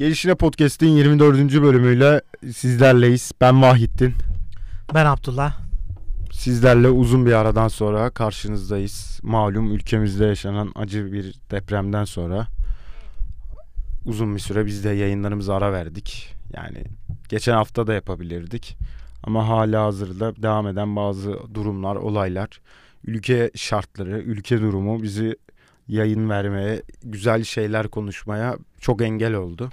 Gelişine Podcast'in 24. bölümüyle sizlerleyiz. Ben Vahittin. Ben Abdullah. Sizlerle uzun bir aradan sonra karşınızdayız. Malum ülkemizde yaşanan acı bir depremden sonra uzun bir süre biz de yayınlarımıza ara verdik. Yani geçen hafta da yapabilirdik. Ama hala hazırda devam eden bazı durumlar, olaylar, ülke şartları, ülke durumu bizi yayın vermeye, güzel şeyler konuşmaya çok engel oldu.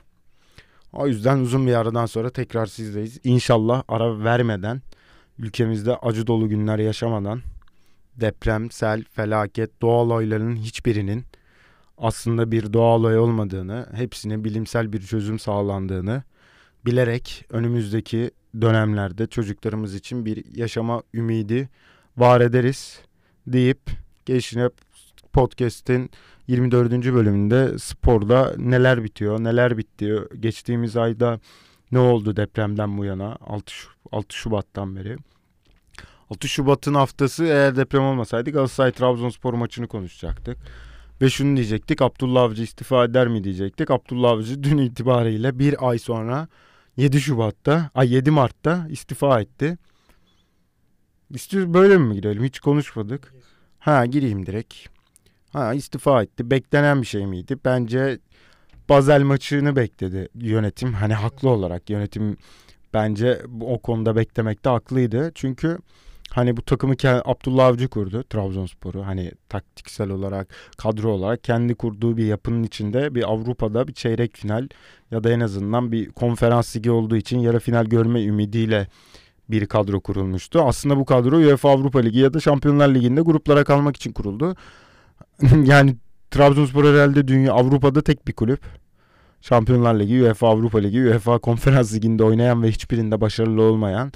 O yüzden uzun bir aradan sonra tekrar sizdeyiz. İnşallah ara vermeden, ülkemizde acı dolu günler yaşamadan, deprem, sel, felaket, doğal olayların hiçbirinin aslında bir doğal olay olmadığını, hepsine bilimsel bir çözüm sağlandığını bilerek önümüzdeki dönemlerde çocuklarımız için bir yaşama ümidi var ederiz deyip gelişine podcast'in 24. bölümünde sporda neler bitiyor, neler bitti. Geçtiğimiz ayda ne oldu depremden bu yana 6, 6 Şubat'tan beri. 6 Şubat'ın haftası eğer deprem olmasaydı Galatasaray Trabzonspor maçını konuşacaktık. Ve şunu diyecektik Abdullah Avcı istifa eder mi diyecektik. Abdullah Avcı dün itibariyle bir ay sonra 7 Şubat'ta, ay 7 Mart'ta istifa etti. İstiyor böyle mi girelim? Hiç konuşmadık. Ha gireyim direkt. Ha istifa etti. Beklenen bir şey miydi? Bence Bazel maçını bekledi yönetim. Hani haklı olarak yönetim bence o konuda beklemekte haklıydı. Çünkü hani bu takımı Abdullah Avcı kurdu Trabzonspor'u. Hani taktiksel olarak, kadro olarak kendi kurduğu bir yapının içinde bir Avrupa'da bir çeyrek final ya da en azından bir konferans ligi olduğu için yarı final görme ümidiyle bir kadro kurulmuştu. Aslında bu kadro UEFA Avrupa Ligi ya da Şampiyonlar Ligi'nde gruplara kalmak için kuruldu. yani Trabzonspor herhalde dünya Avrupa'da tek bir kulüp. Şampiyonlar Ligi, UEFA Avrupa Ligi, UEFA Konferans Ligi'nde oynayan ve hiçbirinde başarılı olmayan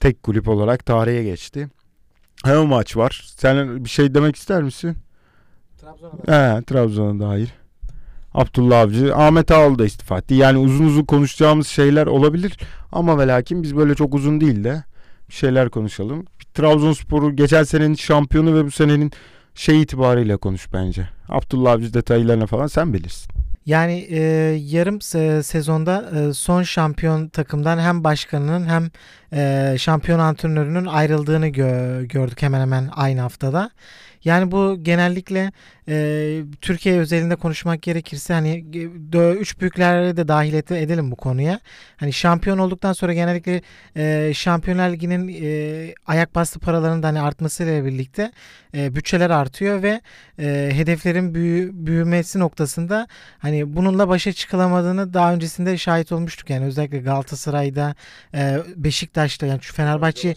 tek kulüp olarak tarihe geçti. Hem maç var. Sen bir şey demek ister misin? Trabzon'a He, Trabzon'a dair. Abdullah Avcı, Ahmet Ağol da istifa etti. Yani uzun uzun konuşacağımız şeyler olabilir ama ve lakin biz böyle çok uzun değil de bir şeyler konuşalım. Trabzonspor'u geçen senenin şampiyonu ve bu senenin şey itibariyle konuş bence. Abdullah Avcı detaylarına falan sen bilirsin. Yani e, yarım se- sezonda e, son şampiyon takımdan hem başkanının hem e, şampiyon antrenörünün ayrıldığını gö- gördük hemen hemen aynı haftada. Yani bu genellikle e, Türkiye özelinde konuşmak gerekirse hani üç büyüklere de dahil edelim bu konuya. Hani şampiyon olduktan sonra genellikle e, Şampiyonlar Ligi'nin e, ayak bastı paralarının da hani artmasıyla birlikte e, bütçeler artıyor ve e, hedeflerin büyü, büyümesi noktasında hani bununla başa çıkılamadığını daha öncesinde şahit olmuştuk. Yani özellikle Galatasaray'da, e, Beşiktaş'ta yani şu Fenerbahçe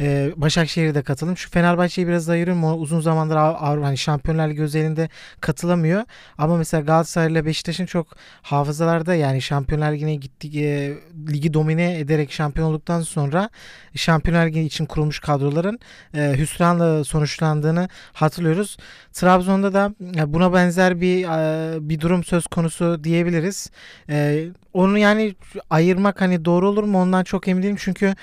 e, Başakşehir'de katılım. Şu Fenerbahçe'yi biraz ayırıyorum. O uzun zamandır hani Şampiyonlar Ligi özelinde katılamıyor. Ama mesela Galatasaray ile Beşiktaş'ın çok hafızalarda yani Şampiyonlar Ligi'ne gitti e, ligi domine ederek şampiyon olduktan sonra Şampiyonlar Ligi için kurulmuş kadroların e, hüsranla sonuçlandığını hatırlıyoruz. Trabzon'da da buna benzer bir e, bir durum söz konusu diyebiliriz. E, onu yani ayırmak hani doğru olur mu ondan çok emin değilim. Çünkü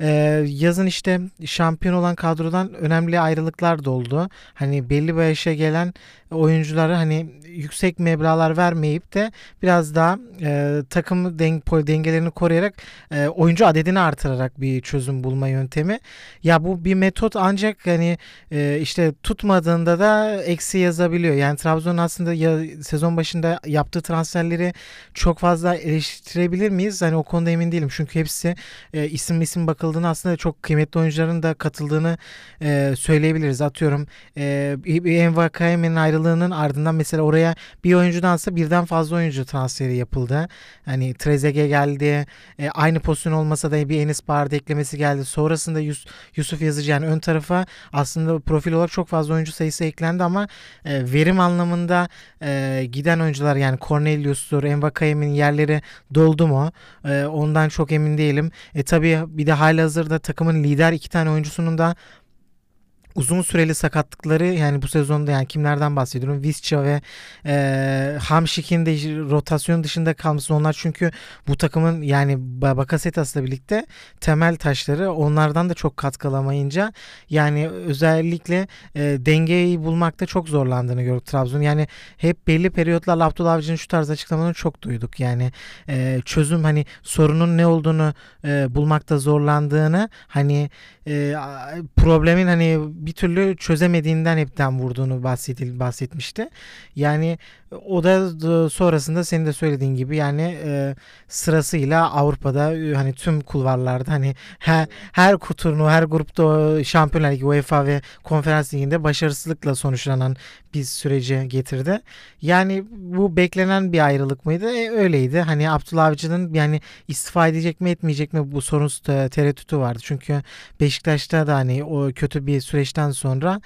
e, yazın işte şampiyon olan kadrodan önemli ayrılıklar da oldu. Hani belli bir yaşa gelen oyunculara hani yüksek meblağlar vermeyip de biraz daha e, takım deng dengelerini koruyarak e, oyuncu adedini artırarak bir çözüm bulma yöntemi. Ya bu bir metot ancak hani e, işte tutmadığında da eksi yazabiliyor. Yani Trabzon aslında ya sezon başında yaptığı transferleri çok fazla eleştirebilir miyiz? Hani o konuda emin değilim. Çünkü hepsi e, isim isim bakıldığında aslında çok kıymetli oyuncuların da katıldığını e, söyleyebiliriz. Atıyorum e, Envakayemen'in ayrılığının ardından mesela oraya bir oyuncudansa birden fazla oyuncu transferi yapıldı. Hani Trezeguet geldi. E, aynı pozisyon olmasa da bir Enis Bağır'da eklemesi geldi. Sonrasında Yus Yusuf Yazıcı yani ön tarafa aslında profil olarak çok fazla oyuncu sayısı eklendi ama e, verim anlamında e, giden oyuncular yani Cornelius'tur, Envakayemen'in yerleri doldu mu? E, ondan çok emin değilim. E tabii bir de hali hazırda takımın lider iki tane oyuncusunun da uzun süreli sakatlıkları yani bu sezonda yani kimlerden bahsediyorum? Visca ve e, Hamşik'in de rotasyon dışında kalması onlar çünkü bu takımın yani Bakasetas'la birlikte temel taşları onlardan da çok katkı alamayınca yani özellikle e, dengeyi bulmakta çok zorlandığını gördük Trabzon. Yani hep belli periyotlarla Abdullah Avcı'nın şu tarz açıklamalarını çok duyduk. Yani e, çözüm hani sorunun ne olduğunu e, bulmakta zorlandığını hani e, problemin hani bir türlü çözemediğinden hepten vurduğunu bahsedil, bahsetmişti. Yani o da sonrasında senin de söylediğin gibi yani e, sırasıyla Avrupa'da e, hani tüm kulvarlarda hani her, her turnu her grupta Şampiyonlar Ligi, UEFA ve Konferans Ligi'nde başarısızlıkla sonuçlanan bir sürece getirdi. Yani bu beklenen bir ayrılık mıydı? E, öyleydi. Hani Abdullah Avcı'nın yani istifa edecek mi etmeyecek mi bu sorun tereddütü vardı. Çünkü Beşiktaş'ta da hani o kötü bir süreçten sonra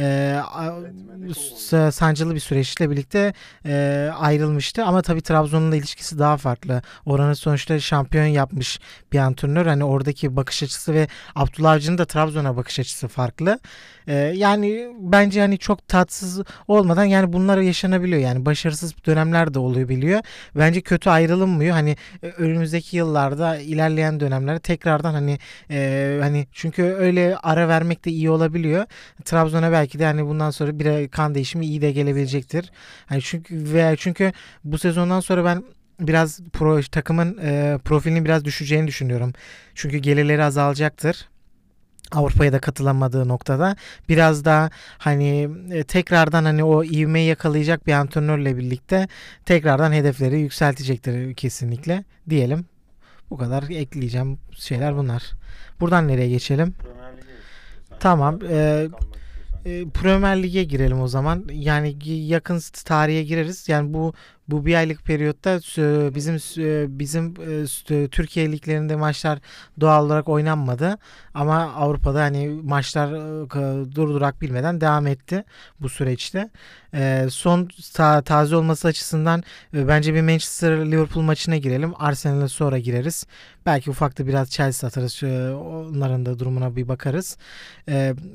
e, sancılı bir süreçle birlikte e, ayrılmıştı. Ama tabii Trabzon'un da ilişkisi daha farklı. Oranı sonuçta şampiyon yapmış bir antrenör. Hani oradaki bakış açısı ve Abdullah Avcı'nın da Trabzon'a bakış açısı farklı. E, yani bence hani çok tatsız olmadan yani bunlar yaşanabiliyor. Yani başarısız dönemler de oluyor biliyor. Bence kötü ayrılınmıyor. Hani e, önümüzdeki yıllarda ilerleyen dönemlerde tekrardan hani e, hani çünkü öyle ara vermek de iyi olabiliyor. Trabzon'a belki de hani bundan sonra bir kan değişimi iyi de gelebilecektir. Hani çünkü veya çünkü bu sezondan sonra ben biraz pro takımın e, profilinin biraz düşeceğini düşünüyorum. Çünkü gelirleri azalacaktır. Avrupa'ya da katılamadığı noktada biraz daha hani e, tekrardan hani o ivmeyi yakalayacak bir antrenörle birlikte tekrardan hedefleri yükseltecektir kesinlikle diyelim. Bu kadar ekleyeceğim şeyler bunlar. Buradan nereye geçelim? Tamam. E, e, Premier Lig'e girelim o zaman. Yani yakın tarihe gireriz. Yani bu bu bir aylık periyotta bizim bizim Türkiye liglerinde maçlar doğal olarak oynanmadı. Ama Avrupa'da hani maçlar durdurak bilmeden devam etti bu süreçte. Son taze olması açısından bence bir Manchester Liverpool maçına girelim. Arsenal'e sonra gireriz. Belki ufakta biraz Chelsea atarız. Onların da durumuna bir bakarız.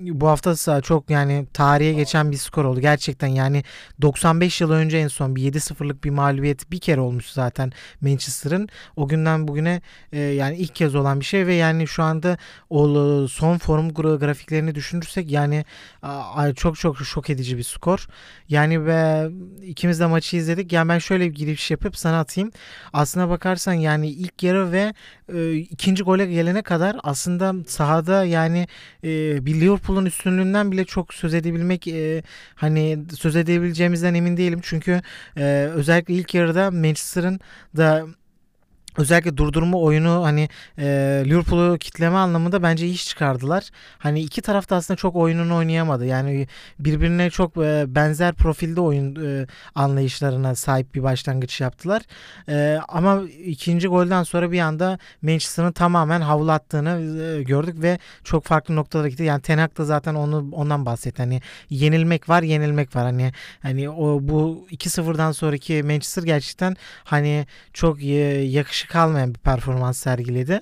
Bu hafta çok yani tarihe geçen bir skor oldu. Gerçekten yani 95 yıl önce en son bir 7-0'lık bir mağlubiyet bir kere olmuş zaten Manchester'ın. O günden bugüne e, yani ilk kez olan bir şey ve yani şu anda o son form grafiklerini düşünürsek yani a, çok çok şok edici bir skor. Yani ve ikimiz de maçı izledik. Yani ben şöyle bir giriş yapıp sana atayım. Aslına bakarsan yani ilk yarı ve e, ikinci gole gelene kadar aslında sahada yani e, bir Liverpool'un üstünlüğünden bile çok söz edebilmek e, hani söz edebileceğimizden emin değilim. Çünkü e, özellikle ilk yarıda Manchester'ın da özellikle durdurma oyunu hani e, Liverpool'u kitleme anlamında bence iş çıkardılar. Hani iki taraf da aslında çok oyununu oynayamadı. Yani birbirine çok e, benzer profilde oyun e, anlayışlarına sahip bir başlangıç yaptılar. E, ama ikinci golden sonra bir anda Manchester'ın tamamen havlattığını e, gördük ve çok farklı noktalara gitti. Yani Ten Hag da zaten onu ondan bahsetti. Hani yenilmek var, yenilmek var. Hani hani o bu 2-0'dan sonraki Manchester gerçekten hani çok e, yakışıklı kalmayan bir performans sergiledi.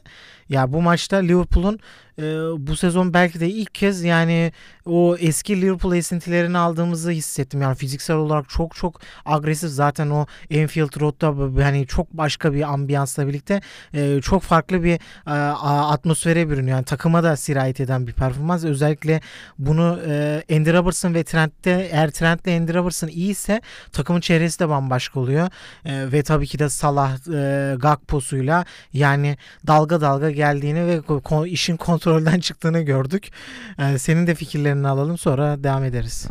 Ya bu maçta Liverpool'un e, bu sezon belki de ilk kez yani o eski Liverpool esintilerini aldığımızı hissettim. Yani fiziksel olarak çok çok agresif zaten o Enfield Road'da hani çok başka bir ambiyansla birlikte e, çok farklı bir e, atmosfere bürünüyor. Yani takıma da sirayet eden bir performans. Özellikle bunu e, Andy Robertson ve Trent'te eğer Trent'le Andy Robertson iyiyse takımın çehresi de bambaşka oluyor. E, ve tabii ki de Salah e, Gakpo'suyla yani dalga dalga geldiğini ve işin kontrolden çıktığını gördük. Ee, senin de fikirlerini alalım sonra devam ederiz.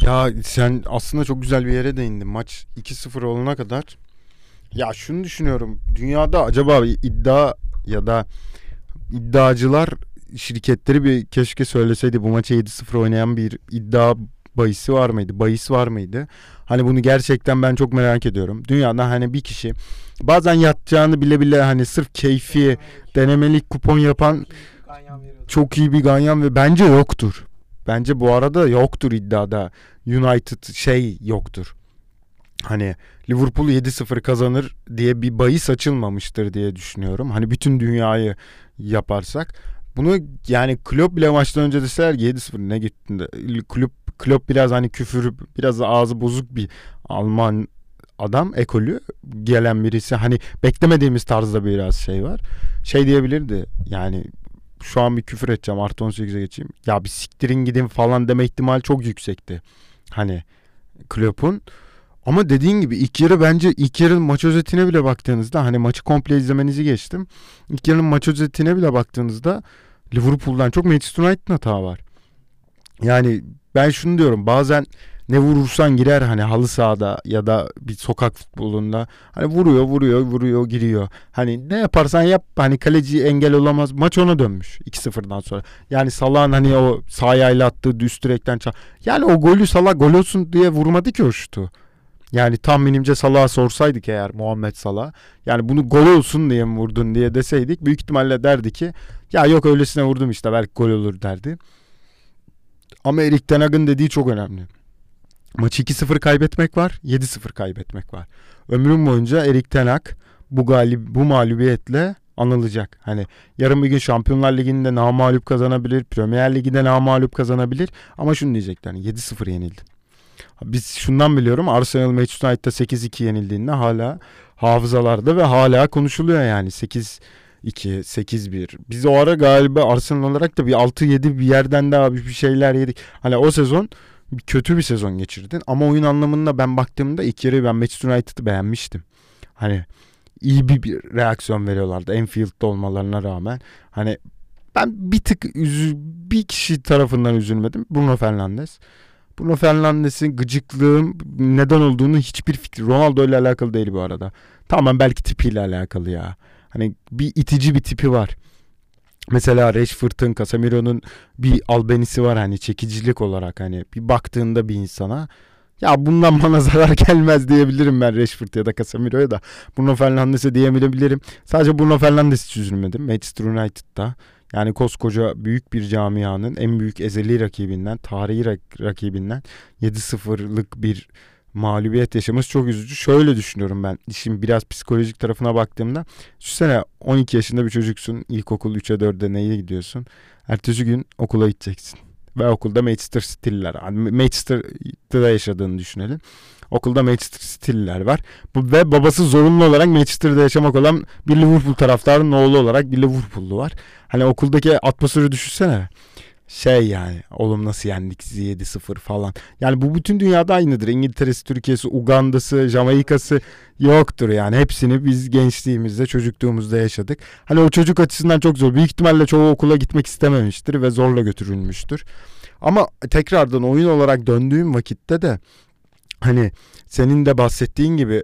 Ya sen aslında çok güzel bir yere değindin. Maç 2-0 olana kadar. Ya şunu düşünüyorum. Dünyada acaba iddia ya da iddiacılar şirketleri bir keşke söyleseydi bu maça 7-0 oynayan bir iddia bahisi var mıydı? Bahis var mıydı? Hani bunu gerçekten ben çok merak ediyorum. Dünyada hani bir kişi bazen yatacağını bile bile hani sırf keyfi denemelik kupon yapan çok iyi bir ganyan ve bence yoktur. Bence bu arada yoktur iddiada. United şey yoktur. Hani Liverpool 7-0 kazanır diye bir bahis açılmamıştır diye düşünüyorum. Hani bütün dünyayı yaparsak Bunu yani Klopp bile maçtan önce deseler 7-0 ne gittin de Klopp, Klopp biraz hani küfür biraz ağzı bozuk bir Alman adam ekolü gelen birisi hani beklemediğimiz tarzda biraz şey var. Şey diyebilirdi yani şu an bir küfür edeceğim artı 18'e geçeyim. Ya bir siktirin gidin falan deme ihtimal çok yüksekti. Hani Klopp'un. Ama dediğin gibi ilk yarı bence ilk yarının maç özetine bile baktığınızda hani maçı komple izlemenizi geçtim. İlk yarının maç özetine bile baktığınızda Liverpool'dan çok Manchester United'ın hata var. Yani ben şunu diyorum bazen ne vurursan girer hani halı sahada ya da bir sokak futbolunda hani vuruyor vuruyor vuruyor giriyor. Hani ne yaparsan yap hani kaleci engel olamaz. Maç ona dönmüş 2-0'dan sonra. Yani Salah'ın hani o sağ ayağıyla attığı düz direkten çal. Yani o golü Salah gol olsun diye vurmadı ki o şutu. Yani tahminimce Salah'a sorsaydık eğer Muhammed Salah yani bunu gol olsun diye mi vurdun diye deseydik büyük ihtimalle derdi ki ya yok öylesine vurdum işte belki gol olur derdi. Ama Erik Ten Hag'ın dediği çok önemli. Maçı 2-0 kaybetmek var, 7-0 kaybetmek var. Ömrüm boyunca Erik Ten Hag bu galib bu mağlubiyetle anılacak. Hani yarın bir gün Şampiyonlar Ligi'nde namalup kazanabilir, Premier Ligi'de namalup kazanabilir ama şunu diyecekler. Hani 7-0 yenildi. Biz şundan biliyorum Arsenal Manchester United'da 8-2 yenildiğinde hala hafızalarda ve hala konuşuluyor yani 8 2 8-1. Biz o ara galiba Arsenal olarak da bir 6-7 bir yerden daha bir şeyler yedik. Hani o sezon kötü bir sezon geçirdin ama oyun anlamında ben baktığımda ilk yarı ben Manchester United'ı beğenmiştim. Hani iyi bir, bir reaksiyon veriyorlardı Enfield'da olmalarına rağmen. Hani ben bir tık üzü, bir kişi tarafından üzülmedim. Bruno Fernandes. Bruno Fernandes'in gıcıklığım neden olduğunu hiçbir fikri. Ronaldo ile alakalı değil bu arada. Tamamen belki tipiyle alakalı ya. Hani bir itici bir tipi var. Mesela Rashford'un, Casemiro'nun bir albenisi var hani çekicilik olarak hani bir baktığında bir insana ya bundan bana zarar gelmez diyebilirim ben Rashford ya da Casemiro'ya da. Bruno Fernandes'e diyebilirim. Sadece Bruno Fernandes hiç üzülmedim. Manchester United'da. Yani koskoca büyük bir camianın en büyük ezeli rakibinden, tarihi rakibinden 7-0'lık bir mağlubiyet yaşaması çok üzücü. Şöyle düşünüyorum ben. Şimdi biraz psikolojik tarafına baktığımda. Düşünsene 12 yaşında bir çocuksun. İlkokul 3'e 4'e neye gidiyorsun? Ertesi gün okula gideceksin. Ve okulda Manchester City'liler. Yani Manchester'da yaşadığını düşünelim. Okulda Manchester City'liler var. Bu, ve babası zorunlu olarak Manchester'da yaşamak olan bir Liverpool taraftarının oğlu olarak bir Liverpool'lu var. Hani okuldaki atmosferi düşünsene şey yani oğlum nasıl yendik 7-0 falan. Yani bu bütün dünyada aynıdır. İngiltere'si, Türkiye'si, Uganda'sı, Jamaika'sı yoktur yani. Hepsini biz gençliğimizde, çocukluğumuzda yaşadık. Hani o çocuk açısından çok zor. Büyük ihtimalle çoğu okula gitmek istememiştir ve zorla götürülmüştür. Ama tekrardan oyun olarak döndüğüm vakitte de hani senin de bahsettiğin gibi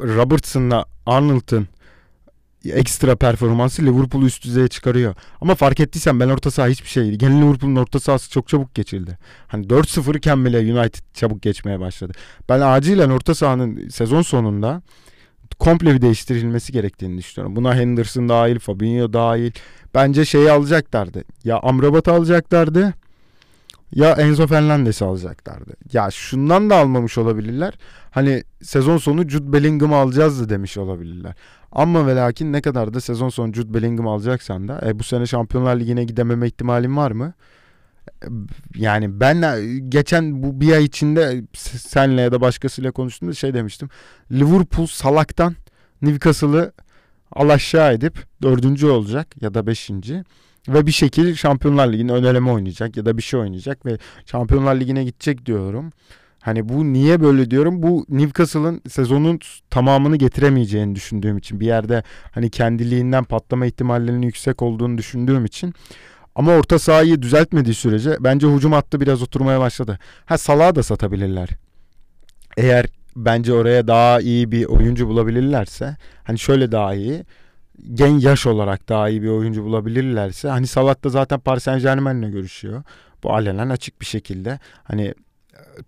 Robertson'la Arnold'un ekstra performansı Liverpool'u üst düzeye çıkarıyor. Ama fark ettiysen ben orta saha hiçbir şey. Genel Liverpool'un orta sahası çok çabuk geçildi. Hani 4-0 iken bile United çabuk geçmeye başladı. Ben acilen orta sahanın sezon sonunda komple bir değiştirilmesi gerektiğini düşünüyorum. Buna Henderson dahil, Fabinho dahil. Bence şeyi alacaklardı. Ya Amrabat'ı alacaklardı ya Enzo Fernandes'i alacaklardı. Ya şundan da almamış olabilirler. Hani sezon sonu Jude Bellingham'ı alacağız da demiş olabilirler. Ama ve lakin ne kadar da sezon sonu Jude Bellingham alacaksan da e, bu sene Şampiyonlar Ligi'ne gidememe ihtimalin var mı? E, yani ben geçen bu bir ay içinde senle ya da başkasıyla konuştuğumda şey demiştim. Liverpool salaktan Newcastle'ı alaşağı edip dördüncü olacak ya da beşinci ve bir şekilde Şampiyonlar Ligi'nin ön eleme oynayacak ya da bir şey oynayacak ve Şampiyonlar Ligi'ne gidecek diyorum. Hani bu niye böyle diyorum? Bu Newcastle'ın sezonun tamamını getiremeyeceğini düşündüğüm için bir yerde hani kendiliğinden patlama ihtimallerinin yüksek olduğunu düşündüğüm için ama orta sahayı düzeltmediği sürece bence hücum hattı biraz oturmaya başladı. Ha Salah'ı da satabilirler. Eğer bence oraya daha iyi bir oyuncu bulabilirlerse hani şöyle daha iyi gen yaş olarak daha iyi bir oyuncu bulabilirlerse hani Salah da zaten Paris Saint Germain'le görüşüyor. Bu alenen açık bir şekilde hani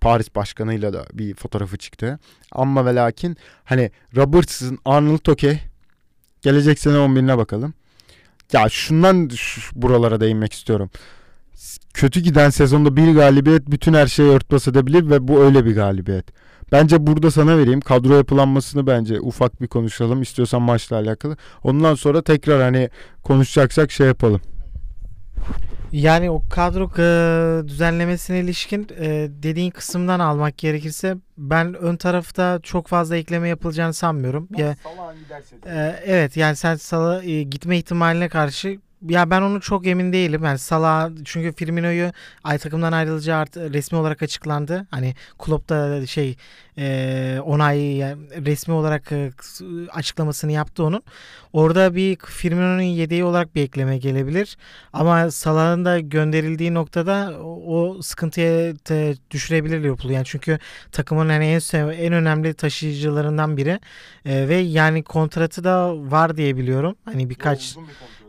Paris başkanıyla da bir fotoğrafı çıktı. Ama ve lakin hani Roberts'ın Arnold okey. Gelecek sene 11'ine bakalım. Ya şundan şu, buralara değinmek istiyorum. Kötü giden sezonda bir galibiyet bütün her şeyi örtbas edebilir ve bu öyle bir galibiyet. Bence burada sana vereyim. Kadro yapılanmasını bence ufak bir konuşalım. İstiyorsan maçla alakalı. Ondan sonra tekrar hani konuşacaksak şey yapalım. Yani o kadro e, düzenlemesine ilişkin e, dediğin kısımdan almak gerekirse ben ön tarafta çok fazla ekleme yapılacağını sanmıyorum. Ya, e, evet yani sen Salah e, gitme ihtimaline karşı ya ben onu çok emin değilim. Yani Salah çünkü Firmino'yu ay takımdan ayrılacağı art, resmi olarak açıklandı. Hani kulüpte şey e, onay yani resmi olarak e, açıklamasını yaptı onun. Orada bir Firmino'nun yedeği olarak bir ekleme gelebilir. Ama Salah'ın da gönderildiği noktada o, sıkıntıya te, düşürebilir Liverpool. Yani çünkü takımın hani en en önemli taşıyıcılarından biri. E, ve yani kontratı da var diye biliyorum. Hani birkaç bir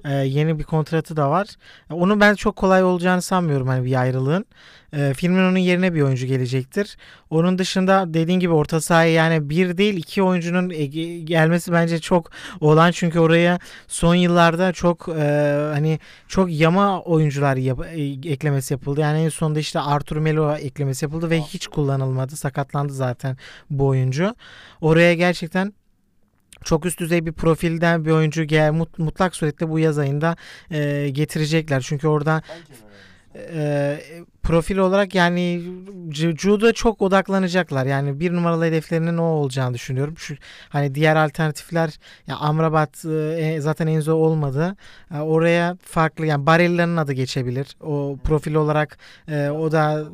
e, yeni bir kontratı da var. Onu ben çok kolay olacağını sanmıyorum hani bir ayrılığın. E, Firmino'nun yerine bir oyuncu gelecektir. Onun dışında dediğin gibi orta sahaya yani bir değil iki oyuncunun e, gelmesi bence çok olan çünkü oraya son yıllarda çok e, hani çok yama oyuncular yap, e, eklemesi yapıldı. Yani en sonunda işte Artur Melo eklemesi yapıldı ve hiç kullanılmadı. Sakatlandı zaten bu oyuncu. Oraya gerçekten çok üst düzey bir profilden bir oyuncu gel mutlak suretle bu yaz ayında e, getirecekler. Çünkü orada e, profil olarak yani Jude'a çok odaklanacaklar. Yani bir numaralı hedeflerinin o olacağını düşünüyorum. Şu hani diğer alternatifler ya Amrabat e, zaten Enzo olmadı. E, oraya farklı yani Barella'nın adı geçebilir. O profil olarak e, o da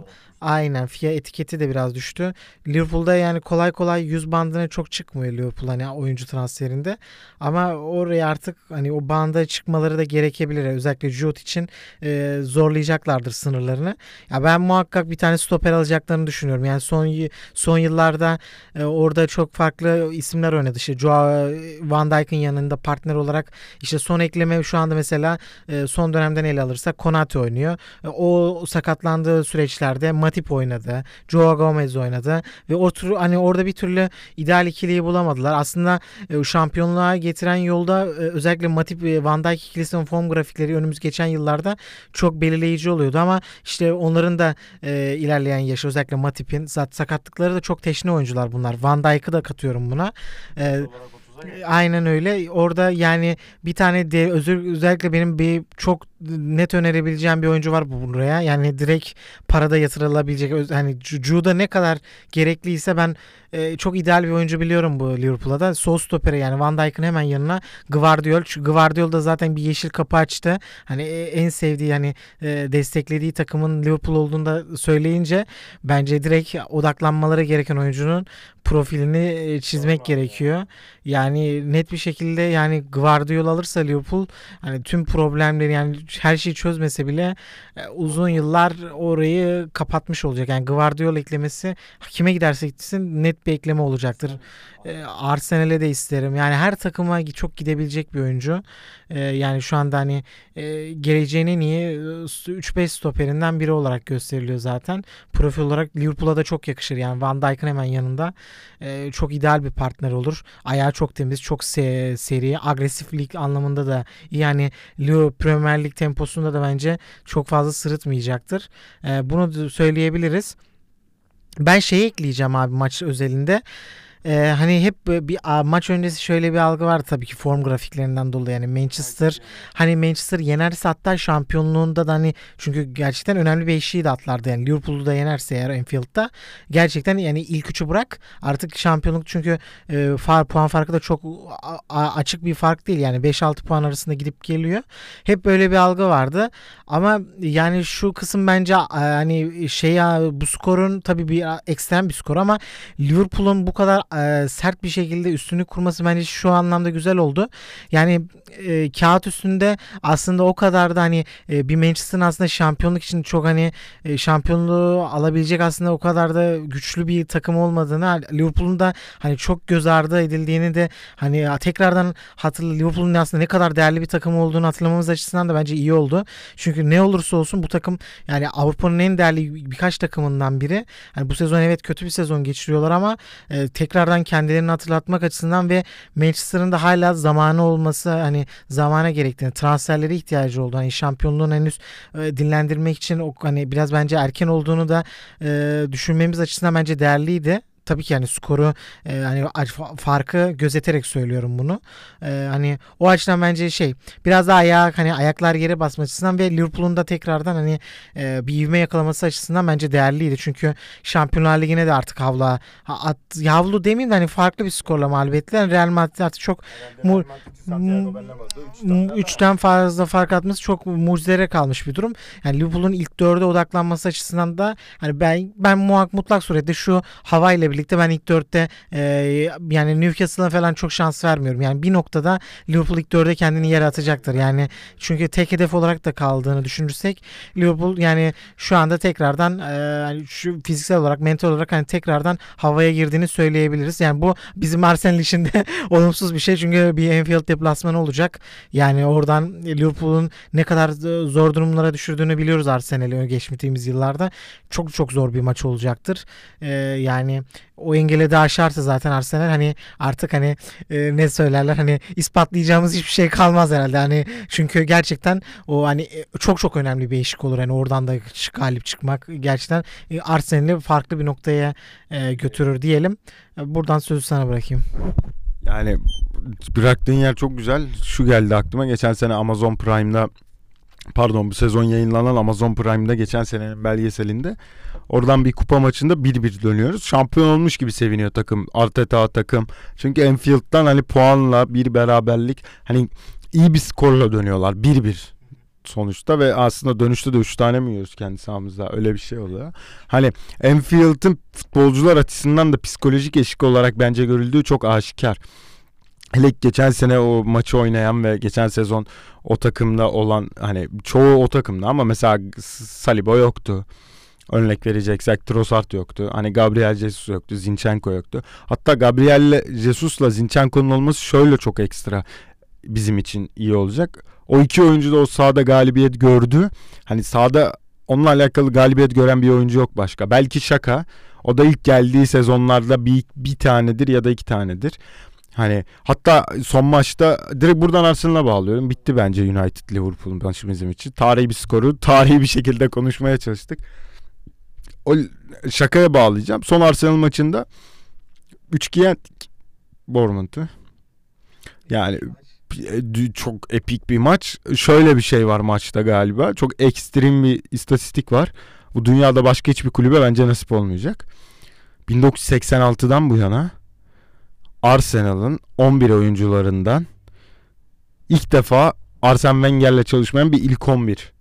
Aynen fiyat etiketi de biraz düştü. Liverpool'da yani kolay kolay 100 bandına çok çıkmıyor Liverpool hani oyuncu transferinde. Ama oraya artık hani o banda çıkmaları da gerekebilir. Özellikle Jude için e, zorlayacaklardır sınırlarını. Ya ben muhakkak bir tane stoper alacaklarını düşünüyorum. Yani son son yıllarda e, orada çok farklı isimler oynadı. İşte Joao Van Dijk'in yanında partner olarak işte son ekleme şu anda mesela e, son dönemden ele alırsak Konate oynuyor. E, o sakatlandığı süreçlerde Matip oynadı. Joao Gomez oynadı ve o hani orada bir türlü ideal ikiliyi bulamadılar. Aslında e, şampiyonluğa getiren yolda e, özellikle Matip ve Van Dijk ikilisinin form grafikleri önümüz geçen yıllarda çok belirleyici oluyordu ama işte onların da e, ilerleyen yaşı özellikle Matip'in sakatlıkları da çok teşne oyuncular bunlar. Van Dijk'ı da katıyorum buna. E, Aynen öyle. Orada yani bir tane de özür özellikle benim bir çok net önerebileceğim bir oyuncu var bu buraya. Yani direkt parada yatırılabilecek hani Jude'a ne kadar gerekliyse ben e, çok ideal bir oyuncu biliyorum bu Liverpool'a da. Sol stopere yani Van Dijk'ın hemen yanına Gvardiol. Çünkü Gvardiol da zaten bir yeşil kapı açtı. Hani e, en sevdiği hani e, desteklediği takımın Liverpool olduğunu da söyleyince bence direkt odaklanmaları gereken oyuncunun profilini e, çizmek gerekiyor. Yani net bir şekilde yani Guardiol alırsa Liverpool hani tüm problemleri yani her şeyi çözmese bile e, uzun yıllar orayı kapatmış olacak. Yani Guardiol eklemesi kime giderse gitsin net bir ekleme olacaktır. E, Arsenal'e de isterim. Yani her takıma çok gidebilecek bir oyuncu. E, yani şu anda hani e, geleceğinin iyi 3-5 stoperinden biri olarak gösteriliyor zaten. Profil olarak Liverpool'a da çok yakışır. Yani Van Dijk'ın hemen yanında e, çok ideal bir partner olur. Ayağı çok temiz, çok se- seri, agresiflik anlamında da yani Leo Premier Lig temposunda da bence çok fazla sırıtmayacaktır. E, bunu söyleyebiliriz. Ben şeyi ekleyeceğim abi maç özelinde e, hani hep bir maç öncesi şöyle bir algı var tabii ki form grafiklerinden dolayı. Yani Manchester hani Manchester yenerse hatta şampiyonluğunda da hani çünkü gerçekten önemli bir eşiği de atlardı yani. Liverpool'u da yenerse eğer Enfield'da gerçekten yani ilk üçü bırak artık şampiyonluk çünkü e, far, puan farkı da çok a, açık bir fark değil. Yani 5-6 puan arasında gidip geliyor. Hep böyle bir algı vardı. Ama yani şu kısım bence hani şey bu skorun tabii bir ekstrem bir skor ama Liverpool'un bu kadar e, sert bir şekilde üstünü kurması bence şu anlamda güzel oldu. Yani e, kağıt üstünde aslında o kadar da hani e, bir Manchester'ın aslında şampiyonluk için çok hani e, şampiyonluğu alabilecek aslında o kadar da güçlü bir takım olmadığını Liverpool'un da hani çok göz ardı edildiğini de hani tekrardan hatırlı Liverpool'un aslında ne kadar değerli bir takım olduğunu hatırlamamız açısından da bence iyi oldu. Çünkü ne olursa olsun bu takım yani Avrupa'nın en değerli birkaç takımından biri. Hani bu sezon evet kötü bir sezon geçiriyorlar ama e, tekrar tekrardan kendilerini hatırlatmak açısından ve Manchester'ın da hala zamanı olması hani zamana gerektiğini transferlere ihtiyacı oldu. Hani şampiyonluğun henüz e, dinlendirmek için o hani biraz bence erken olduğunu da e, düşünmemiz açısından bence değerliydi tabii ki yani skoru e, hani farkı gözeterek söylüyorum bunu. E, hani o açıdan bence şey biraz daha ayak hani ayaklar yere basma açısından ve Liverpool'un da tekrardan hani e, bir ivme yakalaması açısından bence değerliydi. Çünkü Şampiyonlar Ligi'ne de artık havla ha, at, havlu demeyeyim de hani farklı bir skorla mağlup ettiler. Real Madrid artık çok Mu- mu- üçten fazla fark atması çok mucizelere kalmış bir durum. Yani Liverpool'un ilk dörde odaklanması açısından da hani ben ben muhak mutlak surette şu hava ile birlikte ben ilk dörtte e, yani Newcastle'a falan çok şans vermiyorum. Yani bir noktada Liverpool ilk dörde kendini yere atacaktır. Yani çünkü tek hedef olarak da kaldığını düşünürsek Liverpool yani şu anda tekrardan e, şu fiziksel olarak mental olarak hani tekrardan havaya girdiğini söyleyebiliriz. Yani bu bizim Arsenal için de olumsuz bir şey çünkü bir Anfield deplasmanı olacak. Yani oradan Liverpool'un ne kadar zor durumlara düşürdüğünü biliyoruz Arsenal'i geçtiğimiz yıllarda. Çok çok zor bir maç olacaktır. Ee, yani o engeli de aşarsa zaten Arsenal hani artık hani e, ne söylerler hani ispatlayacağımız hiçbir şey kalmaz herhalde. Hani çünkü gerçekten o hani e, çok çok önemli bir eşik olur. Hani oradan da galip çıkmak gerçekten e, Arsenal'i farklı bir noktaya e, götürür diyelim. E, Buradan sözü sana bırakayım. Yani bıraktığın yer çok güzel. Şu geldi aklıma. Geçen sene Amazon Prime'da pardon bu sezon yayınlanan Amazon Prime'da geçen senenin belgeselinde oradan bir kupa maçında 1-1 dönüyoruz. Şampiyon olmuş gibi seviniyor takım. Arteta takım. Çünkü Enfield'dan hani puanla bir beraberlik hani iyi bir skorla dönüyorlar. 1-1 sonuçta ve aslında dönüşte de 3 tane mi yiyoruz kendi sahamızda öyle bir şey oluyor. Hani Enfield'ın futbolcular açısından da psikolojik eşik olarak bence görüldüğü çok aşikar. Hele geçen sene o maçı oynayan ve geçen sezon o takımda olan hani çoğu o takımda ama mesela Saliba yoktu. Örnek vereceksek Trossard yoktu. Hani Gabriel Jesus yoktu. Zinchenko yoktu. Hatta Gabriel Jesus'la Zinchenko'nun olması şöyle çok ekstra bizim için iyi olacak. O iki oyuncu da o sahada galibiyet gördü. Hani sahada onunla alakalı galibiyet gören bir oyuncu yok başka. Belki Şaka. O da ilk geldiği sezonlarda bir, bir tanedir ya da iki tanedir. Hani hatta son maçta direkt buradan Arsenal'a bağlıyorum. Bitti bence United Liverpool'un maçı bizim için. Tarihi bir skoru tarihi bir şekilde konuşmaya çalıştık. O şakaya bağlayacağım. Son Arsenal maçında 3-2 yendik Bournemouth'u. Yani e, çok epik bir maç. Şöyle bir şey var maçta galiba. Çok ekstrem bir istatistik var. Bu dünyada başka hiçbir kulübe bence nasip olmayacak. 1986'dan bu yana Arsenal'ın 11 oyuncularından ilk defa Arsene Wenger'le çalışmayan bir ilk 11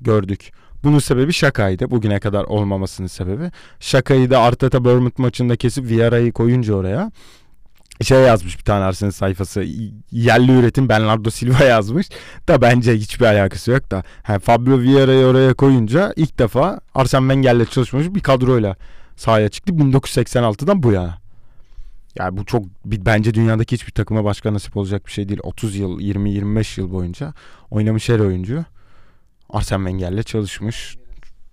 gördük. Bunun sebebi şakaydı. Bugüne kadar olmamasının sebebi. Şakayı da Arteta Bournemouth maçında kesip Vieira'yı koyunca oraya şey yazmış bir tane Arsenal sayfası. Yerli üretim Bernardo Silva yazmış. Da bence hiçbir alakası yok da. Yani Fabio Vieira'yı oraya koyunca ilk defa Arsene Wenger'le çalışmış bir kadroyla sahaya çıktı 1986'dan bu yana. Yani bu çok bence dünyadaki hiçbir takıma başka nasip olacak bir şey değil. 30 yıl, 20-25 yıl boyunca oynamış her oyuncu Arsene Wenger'le çalışmış.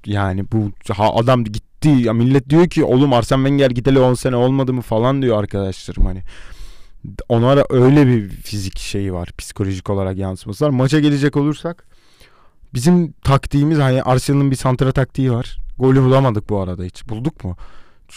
Yani bu ha adam gitti. Ya millet diyor ki oğlum Arsene Wenger gideli 10 sene olmadı mı falan diyor arkadaşlarım hani. Onlara öyle bir fizik şeyi var. Psikolojik olarak yansıması var. Maça gelecek olursak bizim taktiğimiz hani Arsenal'ın bir santra taktiği var. Golü bulamadık bu arada hiç. Bulduk mu?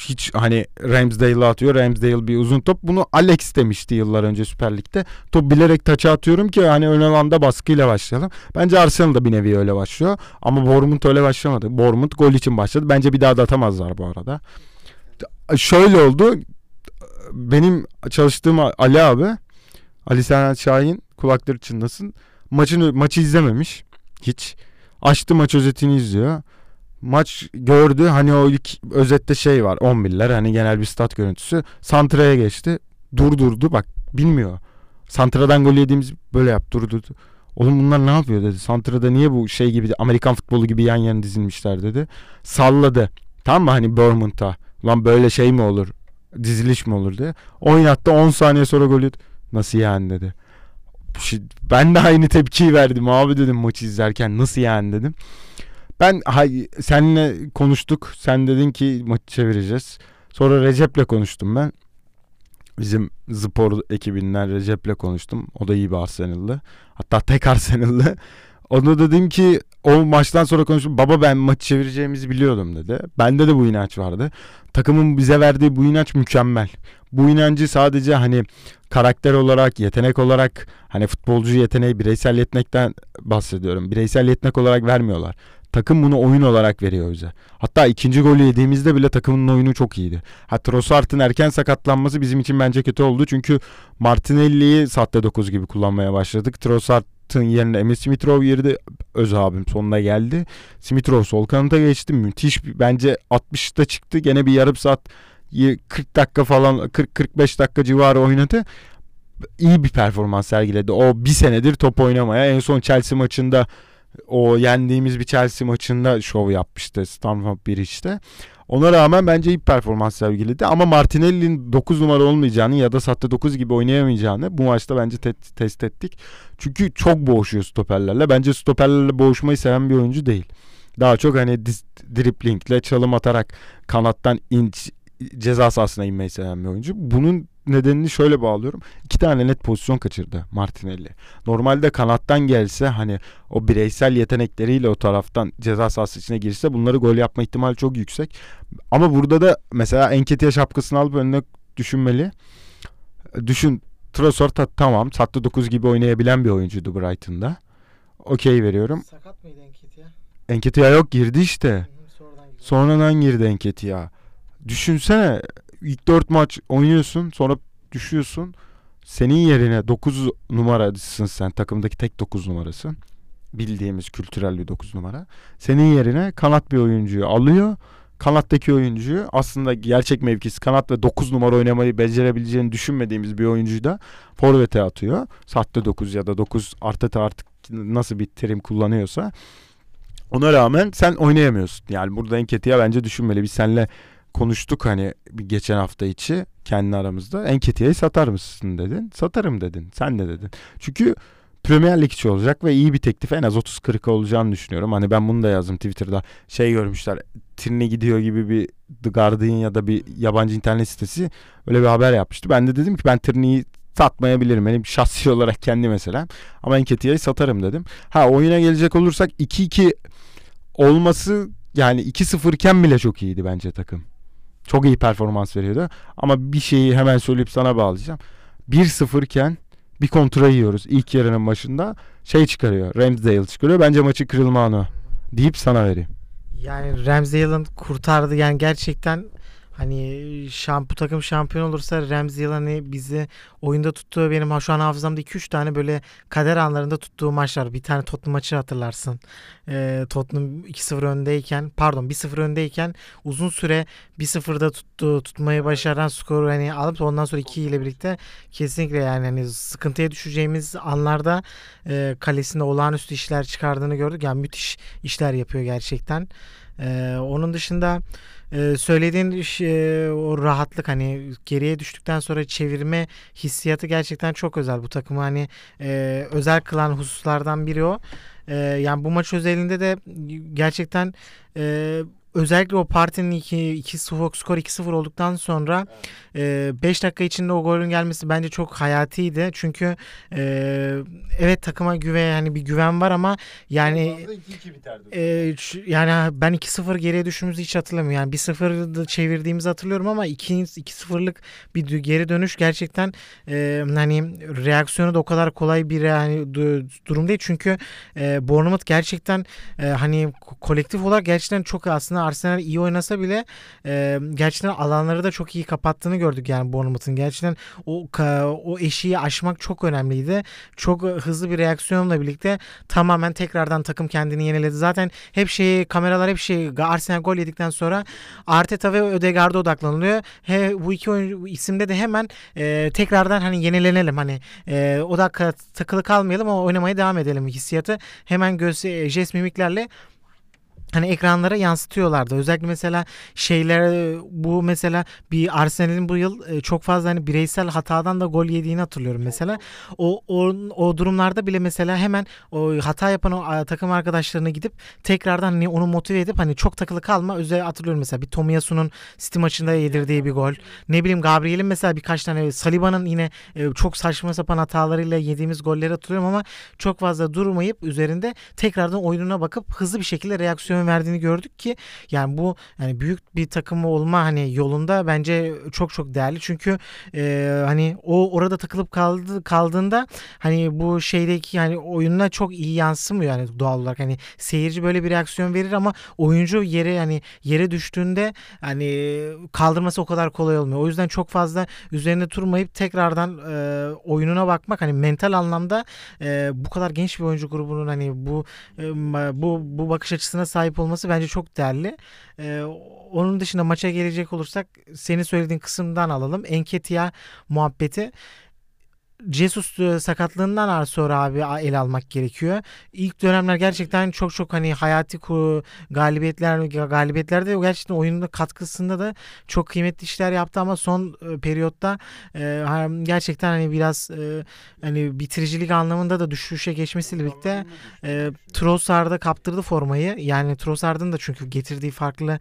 Hiç hani Ramsdale'a atıyor. Ramsdale bir uzun top. Bunu Alex demişti yıllar önce Süper Lig'de. Top bilerek taça atıyorum ki hani ön alanda baskıyla başlayalım. Bence Arsenal da bir nevi öyle başlıyor. Ama Bournemouth öyle başlamadı. Bournemouth gol için başladı. Bence bir daha da atamazlar bu arada. Şöyle oldu. Benim çalıştığım Ali abi Ali Serhat Şahin kulakları çınlasın. Maçını maçı izlememiş. Hiç. Açtı maç özetini izliyor maç gördü. Hani o ilk özette şey var 11'ler hani genel bir stat görüntüsü. Santra'ya geçti. Durdurdu bak bilmiyor. Santra'dan gol yediğimiz böyle yap durdurdu. Oğlum bunlar ne yapıyor dedi. Santra'da niye bu şey gibi Amerikan futbolu gibi yan yana dizilmişler dedi. Salladı. Tamam mı hani Bournemouth'a. Lan böyle şey mi olur? Diziliş mi olur diye. Oynattı 10 saniye sonra gol. Nasıl yani dedi. Ben de aynı tepkiyi verdim abi dedim maçı izlerken. Nasıl yani dedim. Ben hay, seninle konuştuk. Sen dedin ki maçı çevireceğiz. Sonra Recep'le konuştum ben. Bizim spor ekibinden Recep'le konuştum. O da iyi bir Arsenal'lı. Hatta tek Arsenal'lı. Ona dedim ki o maçtan sonra konuştum. Baba ben maçı çevireceğimizi biliyordum dedi. Bende de bu inanç vardı. Takımın bize verdiği bu inanç mükemmel. Bu inancı sadece hani karakter olarak, yetenek olarak hani futbolcu yeteneği, bireysel yetenekten bahsediyorum. Bireysel yetenek olarak vermiyorlar. Takım bunu oyun olarak veriyor bize. Hatta ikinci golü yediğimizde bile takımın oyunu çok iyiydi. Ha Trossard'ın erken sakatlanması bizim için bence kötü oldu. Çünkü Martinelli'yi sahte 9 gibi kullanmaya başladık. Trossard'ın yerine Emil Smith girdi. Öz abim sonuna geldi. Smith sol kanata geçti. Müthiş bence 60'ta çıktı. Gene bir yarım saat 40 dakika falan 40-45 dakika civarı oynadı iyi bir performans sergiledi. O bir senedir top oynamaya en son Chelsea maçında o yendiğimiz bir Chelsea maçında şov yapmıştı Stamford Bridge'de. Ona rağmen bence iyi performans sergiledi ama Martinelli'nin 9 numara olmayacağını ya da sahte 9 gibi oynayamayacağını bu maçta bence te- test ettik. Çünkü çok boğuşuyor stoperlerle. Bence stoperlerle boğuşmayı seven bir oyuncu değil. Daha çok hani driplingle çalım atarak kanattan inç ceza sahasına inmeyi seven bir oyuncu. Bunun nedenini şöyle bağlıyorum. İki tane net pozisyon kaçırdı Martinelli. Normalde kanattan gelse hani o bireysel yetenekleriyle o taraftan ceza sahası içine girse bunları gol yapma ihtimali çok yüksek. Ama burada da mesela Enketi'ye şapkasını alıp önüne düşünmeli. Düşün Trossard tamam sattı 9 gibi oynayabilen bir oyuncuydu Brighton'da. Okey veriyorum. Sakat mıydı Enketiya? Enketiya yok girdi işte. Sonradan girdi. Sonradan girdi Enketiya. Düşünsene ilk 4 maç oynuyorsun sonra düşüyorsun. Senin yerine 9 numarasın sen takımdaki tek 9 numarasın. Bildiğimiz kültürel bir 9 numara. Senin yerine kanat bir oyuncuyu alıyor. Kanattaki oyuncuyu aslında gerçek mevkisi kanat ve 9 numara oynamayı becerebileceğini düşünmediğimiz bir oyuncuyu da forvete atıyor. Sahte 9 ya da 9 artı artık nasıl bir terim kullanıyorsa. Ona rağmen sen oynayamıyorsun. Yani burada Enketi'ye bence düşünmeli. Biz seninle konuştuk hani geçen hafta içi kendi aramızda. Enketia'yı satar mısın dedin. Satarım dedin. Sen de dedin. Çünkü Premier Lig içi olacak ve iyi bir teklif en az 30-40 olacağını düşünüyorum. Hani ben bunu da yazdım Twitter'da. Şey görmüşler. Trini gidiyor gibi bir The Guardian ya da bir yabancı internet sitesi öyle bir haber yapmıştı. Ben de dedim ki ben Trini'yi satmayabilirim. Benim şahsi olarak kendi mesela. Ama Enketia'yı satarım dedim. Ha oyuna gelecek olursak 2-2 olması yani 2-0 iken bile çok iyiydi bence takım. Çok iyi performans veriyordu. Ama bir şeyi hemen söyleyip sana bağlayacağım. 1-0 iken bir kontra yiyoruz ilk yarının başında. Şey çıkarıyor. Ramsdale çıkarıyor. Bence maçı kırılma anı deyip sana vereyim. Yani Ramsdale'ın kurtardı. Yani gerçekten Hani şamp bu takım şampiyon olursa Ramsey hani bizi oyunda tuttuğu benim şu an hafızamda 2-3 tane böyle kader anlarında tuttuğu maçlar. Bir tane Tottenham maçı hatırlarsın. Ee, Tottenham 2-0 öndeyken pardon 1-0 öndeyken uzun süre 1-0'da tuttu, tutmayı başaran skoru hani alıp ondan sonra 2 ile birlikte kesinlikle yani hani sıkıntıya düşeceğimiz anlarda e, kalesinde olağanüstü işler çıkardığını gördük. Yani müthiş işler yapıyor gerçekten. Ee, onun dışında ee, söylediğin şey, o rahatlık hani geriye düştükten sonra çevirme hissiyatı gerçekten çok özel bu takımı hani e, özel kılan hususlardan biri o. E, yani bu maç özelinde de gerçekten e, özellikle o partinin 2 2 skor 2-0 olduktan sonra 5 evet. e, dakika içinde o golün gelmesi bence çok hayatiydi. Çünkü e, evet takıma güven hani bir güven var ama yani e, yani ben 2-0 geriye düştüğümüzü hiç hatırlamıyorum. Yani 1-0 çevirdiğimizi hatırlıyorum ama 2-0'lık bir geri dönüş gerçekten e, hani reaksiyonu da o kadar kolay bir yani durum değil. Çünkü e, Bournemouth gerçekten e, hani kolektif olarak gerçekten çok aslında Arsenal iyi oynasa bile e, gerçekten alanları da çok iyi kapattığını gördük yani Bournemouth'un. Gerçekten o o eşiği aşmak çok önemliydi. Çok hızlı bir reaksiyonla birlikte tamamen tekrardan takım kendini yeniledi. Zaten hep şey kameralar hep şey Arsenal gol yedikten sonra Arteta ve Ödegaard'a odaklanılıyor. He, bu iki oyuncu isimde de hemen e, tekrardan hani yenilenelim hani e, odak takılı kalmayalım ama oynamaya devam edelim hissiyatı hemen göz jest mimiklerle hani ekranlara yansıtıyorlardı. Özellikle mesela şeyler bu mesela bir Arsenal'in bu yıl e, çok fazla hani bireysel hatadan da gol yediğini hatırlıyorum mesela. O o, o durumlarda bile mesela hemen o hata yapan o takım arkadaşlarına gidip tekrardan hani onu motive edip hani çok takılı kalma. Özel hatırlıyorum mesela bir Tomiyasu'nun City maçında yedirdiği bir gol. Ne bileyim Gabriel'in mesela birkaç tane Saliba'nın yine e, çok saçma sapan hatalarıyla yediğimiz golleri hatırlıyorum ama çok fazla durmayıp üzerinde tekrardan oyununa bakıp hızlı bir şekilde reaksiyon verdiğini gördük ki yani bu yani büyük bir takım olma hani yolunda bence çok çok değerli. Çünkü e, hani o orada takılıp kaldı kaldığında hani bu şeydeki yani oyununa çok iyi yansımıyor yani doğal olarak. Hani seyirci böyle bir reaksiyon verir ama oyuncu yere yani yere düştüğünde hani kaldırması o kadar kolay olmuyor. O yüzden çok fazla üzerinde durmayıp tekrardan e, oyununa bakmak hani mental anlamda e, bu kadar genç bir oyuncu grubunun hani bu e, bu bu bakış açısına sahip olması bence çok değerli. E, onun dışında maça gelecek olursak senin söylediğin kısımdan alalım. Enketia muhabbeti. Jesus e, sakatlığından sonra abi el almak gerekiyor. İlk dönemler gerçekten çok çok hani hayati galibiyetler galibiyetlerde gerçekten oyunun katkısında da çok kıymetli işler yaptı ama son e, periyotta e, gerçekten hani biraz hani bitiricilik anlamında da düşüşe geçmesiyle birlikte Trossard'a kaptırdı formayı. Yani Trossard'ın da çünkü getirdiği farklı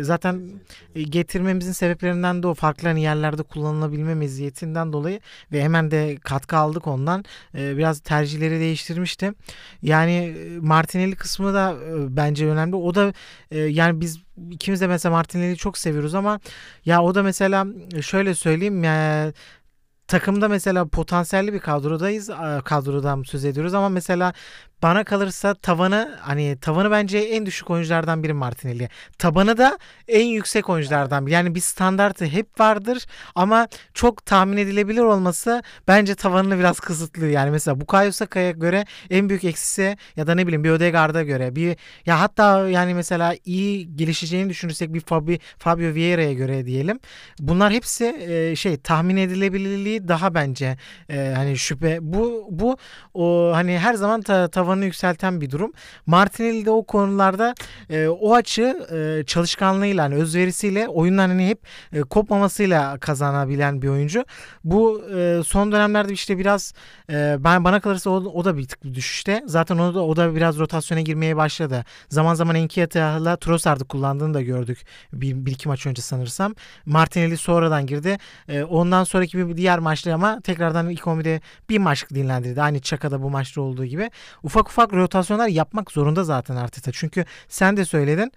zaten getirmemizin sebeplerinden de o farklı hani yerlerde kullanılabilme meziyetinden dolayı ve hemen de katkı aldık ondan. E, biraz tercihleri değiştirmişti. Yani e, Martinelli kısmı da e, bence önemli. O da e, yani biz ikimiz de mesela Martinelli'yi çok seviyoruz ama ya o da mesela şöyle söyleyeyim ya takımda mesela potansiyelli bir kadrodayız. Kadrodan söz ediyoruz ama mesela bana kalırsa tavanı hani tavanı bence en düşük oyunculardan biri Martinelli. Tabanı da en yüksek oyunculardan biri. Yani bir standartı hep vardır ama çok tahmin edilebilir olması bence tavanını biraz kısıtlı. Yani mesela Bukayo Saka'ya göre en büyük eksisi ya da ne bileyim bir Ödegaard'a göre bir ya hatta yani mesela iyi gelişeceğini düşünürsek bir Fabi, Fabio Vieira'ya göre diyelim. Bunlar hepsi e, şey tahmin edilebilirliği daha bence e, hani şüphe bu bu o hani her zaman ta, tavanı tavanını yükselten bir durum. Martinelli de o konularda e, o açı e, çalışkanlığıyla yani özverisiyle oyundan hani hep e, kopmamasıyla kazanabilen bir oyuncu. Bu e, son dönemlerde işte biraz e, ben bana kalırsa o, o da bir tık bir düşüşte. Zaten o da o da biraz rotasyona girmeye başladı. Zaman zaman Enkiata'yla Trossard'ı kullandığını da gördük. Bir, bir iki maç önce sanırsam. Martinelli sonradan girdi. E, ondan sonraki bir diğer maçta ama tekrardan ilk 11'de bir maç dinlendirdi. Aynı Çaka'da bu maçta olduğu gibi. Ufak ufak ufak rotasyonlar yapmak zorunda zaten Arteta. Çünkü sen de söyledin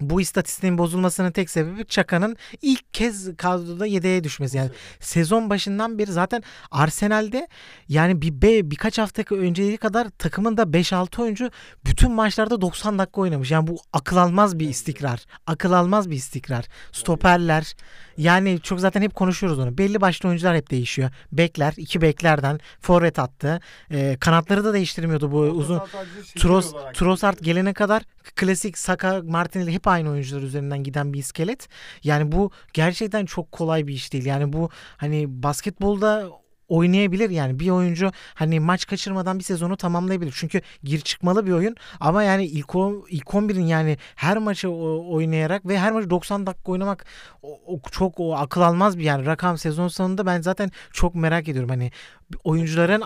bu istatistiğin bozulmasının tek sebebi Çaka'nın ilk kez kadroda yedeğe düşmesi. Yani sezon başından beri zaten Arsenal'de yani bir be, birkaç hafta önceye kadar takımın da 5-6 oyuncu bütün maçlarda 90 dakika oynamış. Yani bu akıl almaz bir istikrar. Akıl almaz bir istikrar. Stoperler yani çok zaten hep konuşuyoruz onu. Belli başlı oyuncular hep değişiyor. Bekler, iki beklerden forvet attı. E, kanatları da değiştirmiyordu bu uzun. Tros, Trossard gelene kadar klasik Saka, Martinelli hep aynı oyuncular üzerinden giden bir iskelet. Yani bu gerçekten çok kolay bir iş değil. Yani bu hani basketbolda oynayabilir yani bir oyuncu hani maç kaçırmadan bir sezonu tamamlayabilir. Çünkü gir çıkmalı bir oyun ama yani ilk, o, ilk 11'in yani her maçı oynayarak ve her maçı 90 dakika oynamak o, o, çok o akıl almaz bir yani rakam sezon sonunda ben zaten çok merak ediyorum. Hani oyuncuların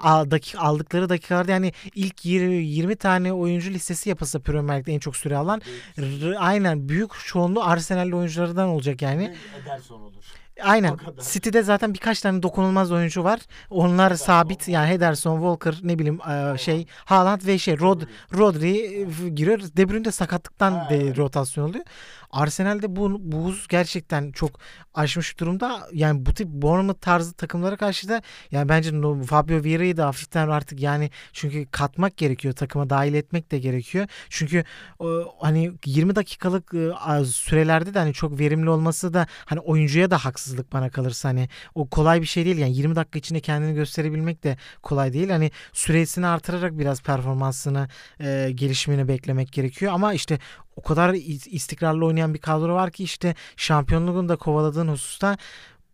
aldıkları dakikalarda yani ilk 20, 20 tane oyuncu listesi yapılsa Premier Lig'de en çok süre alan aynen büyük çoğunluğu Arsenal'li oyunculardan olacak yani. Ederson olur. Aynen. City'de zaten birkaç tane dokunulmaz oyuncu var. Onlar sabit yani Henderson, Walker ne bileyim e, şey Haaland ve şey Rod Rodri giriyor. De Bruyne de sakatlıktan de rotasyon oluyor. Arsenal'de bu buz gerçekten çok aşmış durumda. Yani bu tip Bournemouth tarzı takımlara karşı da yani bence Fabio Vieira'yı da hafiften artık yani çünkü katmak gerekiyor takıma dahil etmek de gerekiyor. Çünkü hani 20 dakikalık e, sürelerde de hani çok verimli olması da hani oyuncuya da haksızlık bana kalırsa hani o kolay bir şey değil yani 20 dakika içinde kendini gösterebilmek de kolay değil. Hani süresini artırarak biraz performansını e, gelişimini beklemek gerekiyor ama işte o kadar istikrarlı oynayan bir kadro var ki işte şampiyonluğunu da kovaladığın hususta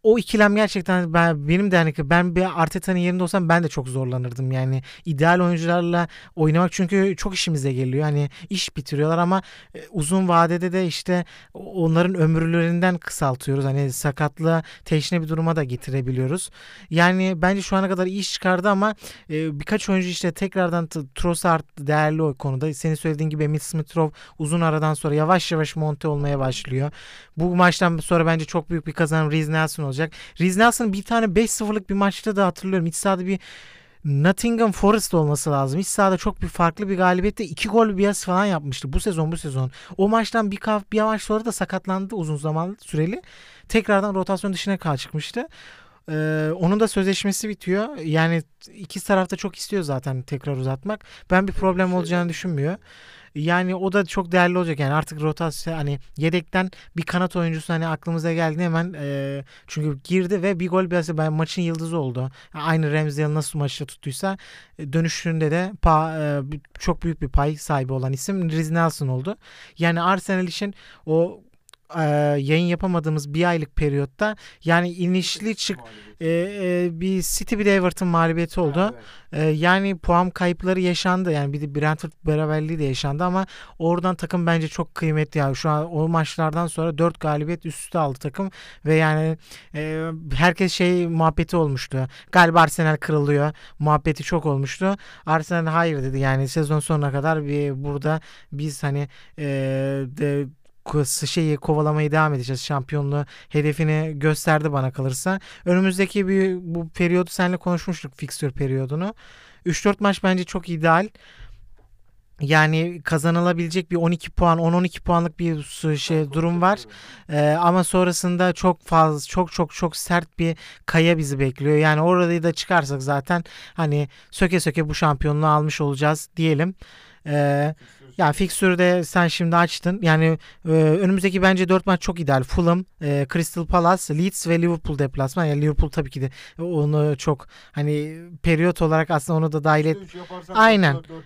o ikilem gerçekten ben benim de hani ben bir Arteta'nın yerinde olsam ben de çok zorlanırdım. Yani ideal oyuncularla oynamak çünkü çok işimize geliyor. Hani iş bitiriyorlar ama e, uzun vadede de işte onların ömürlerinden kısaltıyoruz. Hani sakatlığa teşne bir duruma da getirebiliyoruz. Yani bence şu ana kadar iş çıkardı ama e, birkaç oyuncu işte tekrardan Trossard değerli o konuda. Senin söylediğin gibi Emil Smith Rowe uzun aradan sonra yavaş yavaş monte olmaya başlıyor. Bu maçtan sonra bence çok büyük bir kazanım Reece Nelson olacak. Reece Nelson bir tane 5-0'lık bir maçta da hatırlıyorum. İç sahada bir Nottingham Forest olması lazım. İç sahada çok bir farklı bir galibiyette iki gol bir falan yapmıştı. Bu sezon bu sezon. O maçtan bir, bir maç sonra da sakatlandı uzun zaman süreli. Tekrardan rotasyon dışına kal çıkmıştı. Ee, onun da sözleşmesi bitiyor. Yani iki tarafta çok istiyor zaten tekrar uzatmak. Ben bir problem olacağını düşünmüyor. Yani o da çok değerli olacak yani artık rotasyon hani yedekten bir kanat oyuncusu hani aklımıza geldi hemen e, çünkü girdi ve bir gol biraz ben maçın yıldızı oldu. Aynı Ramsdale nasıl maçta tuttuysa e, dönüşünde de pa, e, çok büyük bir pay sahibi olan isim Riz Nelson oldu. Yani Arsenal için o e, yayın yapamadığımız bir aylık periyotta yani inişli çık e, e, bir City bir de Everton mağlubiyeti oldu. Evet. E, yani puan kayıpları yaşandı. Yani bir de Brentford beraberliği de yaşandı ama oradan takım bence çok kıymetli. Yani şu an o maçlardan sonra 4 galibiyet üst üste aldı takım ve yani e, herkes şey muhabbeti olmuştu. Galiba Arsenal kırılıyor. Muhabbeti çok olmuştu. Arsenal hayır dedi. Yani sezon sonuna kadar bir burada biz hani e, de, şeyi kovalamayı devam edeceğiz. Şampiyonluğu hedefini gösterdi bana kalırsa. Önümüzdeki bir bu periyodu seninle konuşmuştuk fixture periyodunu. 3-4 maç bence çok ideal. Yani kazanılabilecek bir 12 puan 10-12 puanlık bir şey durum var. Ee, ama sonrasında çok fazla çok çok çok sert bir kaya bizi bekliyor. Yani orayı da çıkarsak zaten hani söke söke bu şampiyonluğu almış olacağız diyelim. Ee, ya fikstürü sen şimdi açtın. Yani e, önümüzdeki bence 4 maç çok ideal. Fulham, e, Crystal Palace, Leeds ve Liverpool deplasman. Yani Liverpool tabii ki de onu çok hani periyot olarak aslında onu da dahil et. Aynen. 4, 4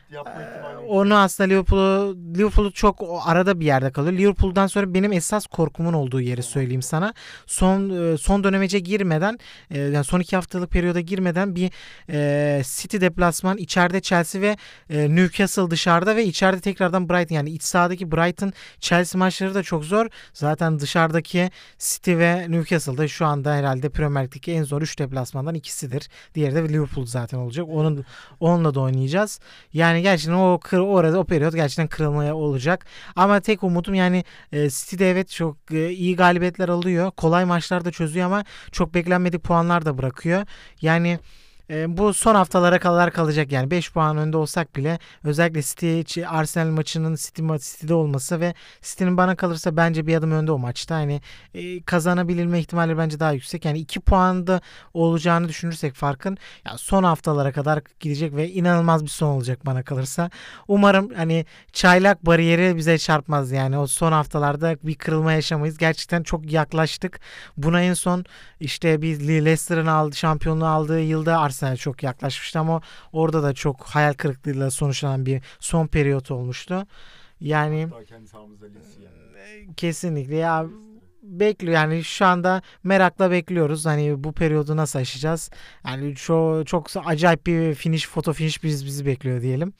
onu aslında Liverpool'u Liverpool'u çok arada bir yerde kalıyor. Liverpool'dan sonra benim esas korkumun olduğu yeri söyleyeyim sana. Son e, son dönemece girmeden e, yani son iki haftalık periyoda girmeden bir e, City deplasman içeride Chelsea ve e, Newcastle dışarıda ve içeride tek tekrardan Brighton yani iç sahadaki Brighton Chelsea maçları da çok zor. Zaten dışarıdaki City ve Newcastle'da şu anda herhalde Premier Lig'deki en zor 3 deplasmandan ikisidir. Diğeri de Liverpool zaten olacak. Onun onunla da oynayacağız. Yani gerçekten o kır, orada o periyot gerçekten kırılmaya olacak. Ama tek umudum yani e, City'de evet çok e, iyi galibiyetler alıyor. Kolay maçlar da çözüyor ama çok beklenmedik puanlar da bırakıyor. Yani e, bu son haftalara kadar kalacak yani 5 puan önde olsak bile özellikle City Arsenal maçının City City'de olması ve City'nin bana kalırsa bence bir adım önde o maçta. Hani e, kazanabilirme ihtimali bence daha yüksek. Yani 2 puanda olacağını düşünürsek farkın ya son haftalara kadar gidecek ve inanılmaz bir son olacak bana kalırsa. Umarım hani çaylak bariyeri bize çarpmaz yani o son haftalarda bir kırılma yaşamayız. Gerçekten çok yaklaştık. Buna en son işte bir Leicester'ın aldı şampiyonluğu aldığı yılda Arsenal Arsenal çok yaklaşmıştı ama orada da çok hayal kırıklığıyla sonuçlanan bir son periyot olmuştu. Yani e, kesinlikle ya bekliyor yani şu anda merakla bekliyoruz. Hani bu periyodu nasıl aşacağız? Yani çok çok acayip bir finish foto finish biz bizi bekliyor diyelim.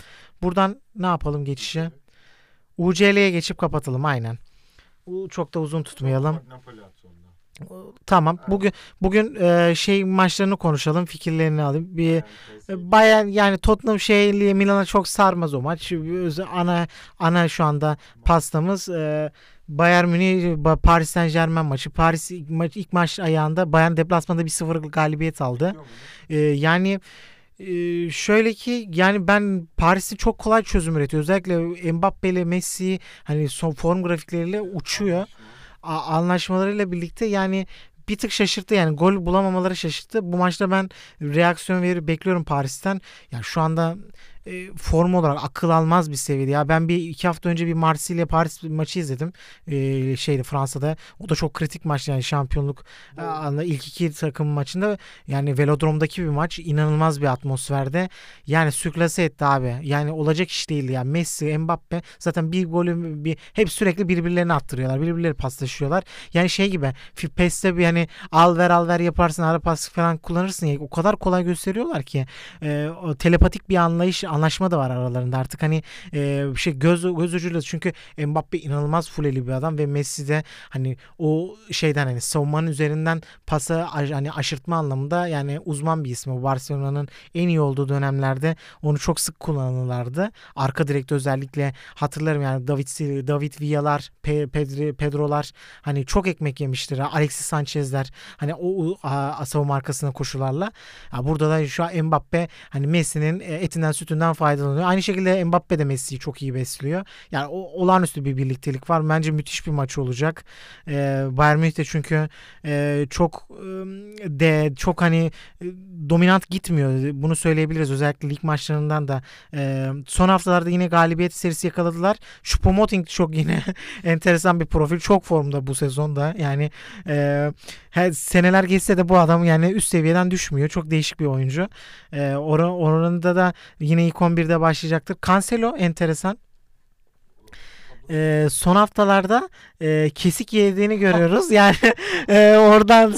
Buradan ne yapalım geçişi? UCL'ye geçip kapatalım aynen. Çok da uzun tutmayalım. Tamam. Bugün bugün e, şey maçlarını konuşalım. Fikirlerini alayım. Bir e, Bayern yani Tottenham şeyli Milan'a çok sarmaz o maç. Ana ana şu anda pastamız e, Bayern Münih Paris Saint Germain maçı. Paris ilk maç, ilk maç ayağında Bayern deplasmanda bir 0 galibiyet aldı. E, yani ee, şöyle ki yani ben Paris'i çok kolay çözüm üretiyor. Özellikle Mbappe ile Messi hani son form grafikleriyle uçuyor anlaşmalarıyla birlikte yani bir tık şaşırttı yani gol bulamamaları şaşırttı. Bu maçta ben reaksiyon verir bekliyorum Paris'ten. Ya yani şu anda e, form olarak akıl almaz bir seviyede. Ya ben bir iki hafta önce bir Marsilya Paris maçı izledim. E, şeyde Fransa'da. O da çok kritik maç yani şampiyonluk e, ilk iki takım maçında yani velodromdaki bir maç inanılmaz bir atmosferde. Yani sürklase etti abi. Yani olacak iş değildi yani Messi, Mbappe zaten bir golü bir hep sürekli birbirlerini attırıyorlar. Birbirleri paslaşıyorlar. Yani şey gibi PES'te bir hani al ver al ver yaparsın ara pas falan kullanırsın ya o kadar kolay gösteriyorlar ki e, telepatik bir anlayış anlaşma da var aralarında artık hani e, şey göz göz ucuyla çünkü Mbappe inanılmaz fuleli bir adam ve Messi de hani o şeyden hani savunmanın üzerinden pası hani aşırtma anlamında yani uzman bir ismi. Barcelona'nın en iyi olduğu dönemlerde onu çok sık kullanırlardı. Arka direkte özellikle hatırlarım yani David David Villa'lar, Pedro, Pedro'lar hani çok ekmek yemiştir. Alexis Sanchez'ler hani o savunma arkasına koşularla. Burada da şu an Mbappe hani Messi'nin e, etinden sütünden faydalanıyor. Aynı şekilde Mbappe de Messi'yi çok iyi besliyor. Yani o olağanüstü bir birliktelik var. Bence müthiş bir maç olacak. Ee, Bayern Münih de çünkü e, çok de çok hani e, dominant gitmiyor. Bunu söyleyebiliriz. Özellikle lig maçlarından da e, son haftalarda yine galibiyet serisi yakaladılar. Şu Pomoting çok yine enteresan bir profil. Çok formda bu sezonda. Yani e, her, seneler geçse de bu adam yani üst seviyeden düşmüyor. Çok değişik bir oyuncu. E, or oranında da yine ilk 11'de başlayacaktır. Cancelo enteresan e, son haftalarda e, kesik yediğini görüyoruz. Yani e, oradan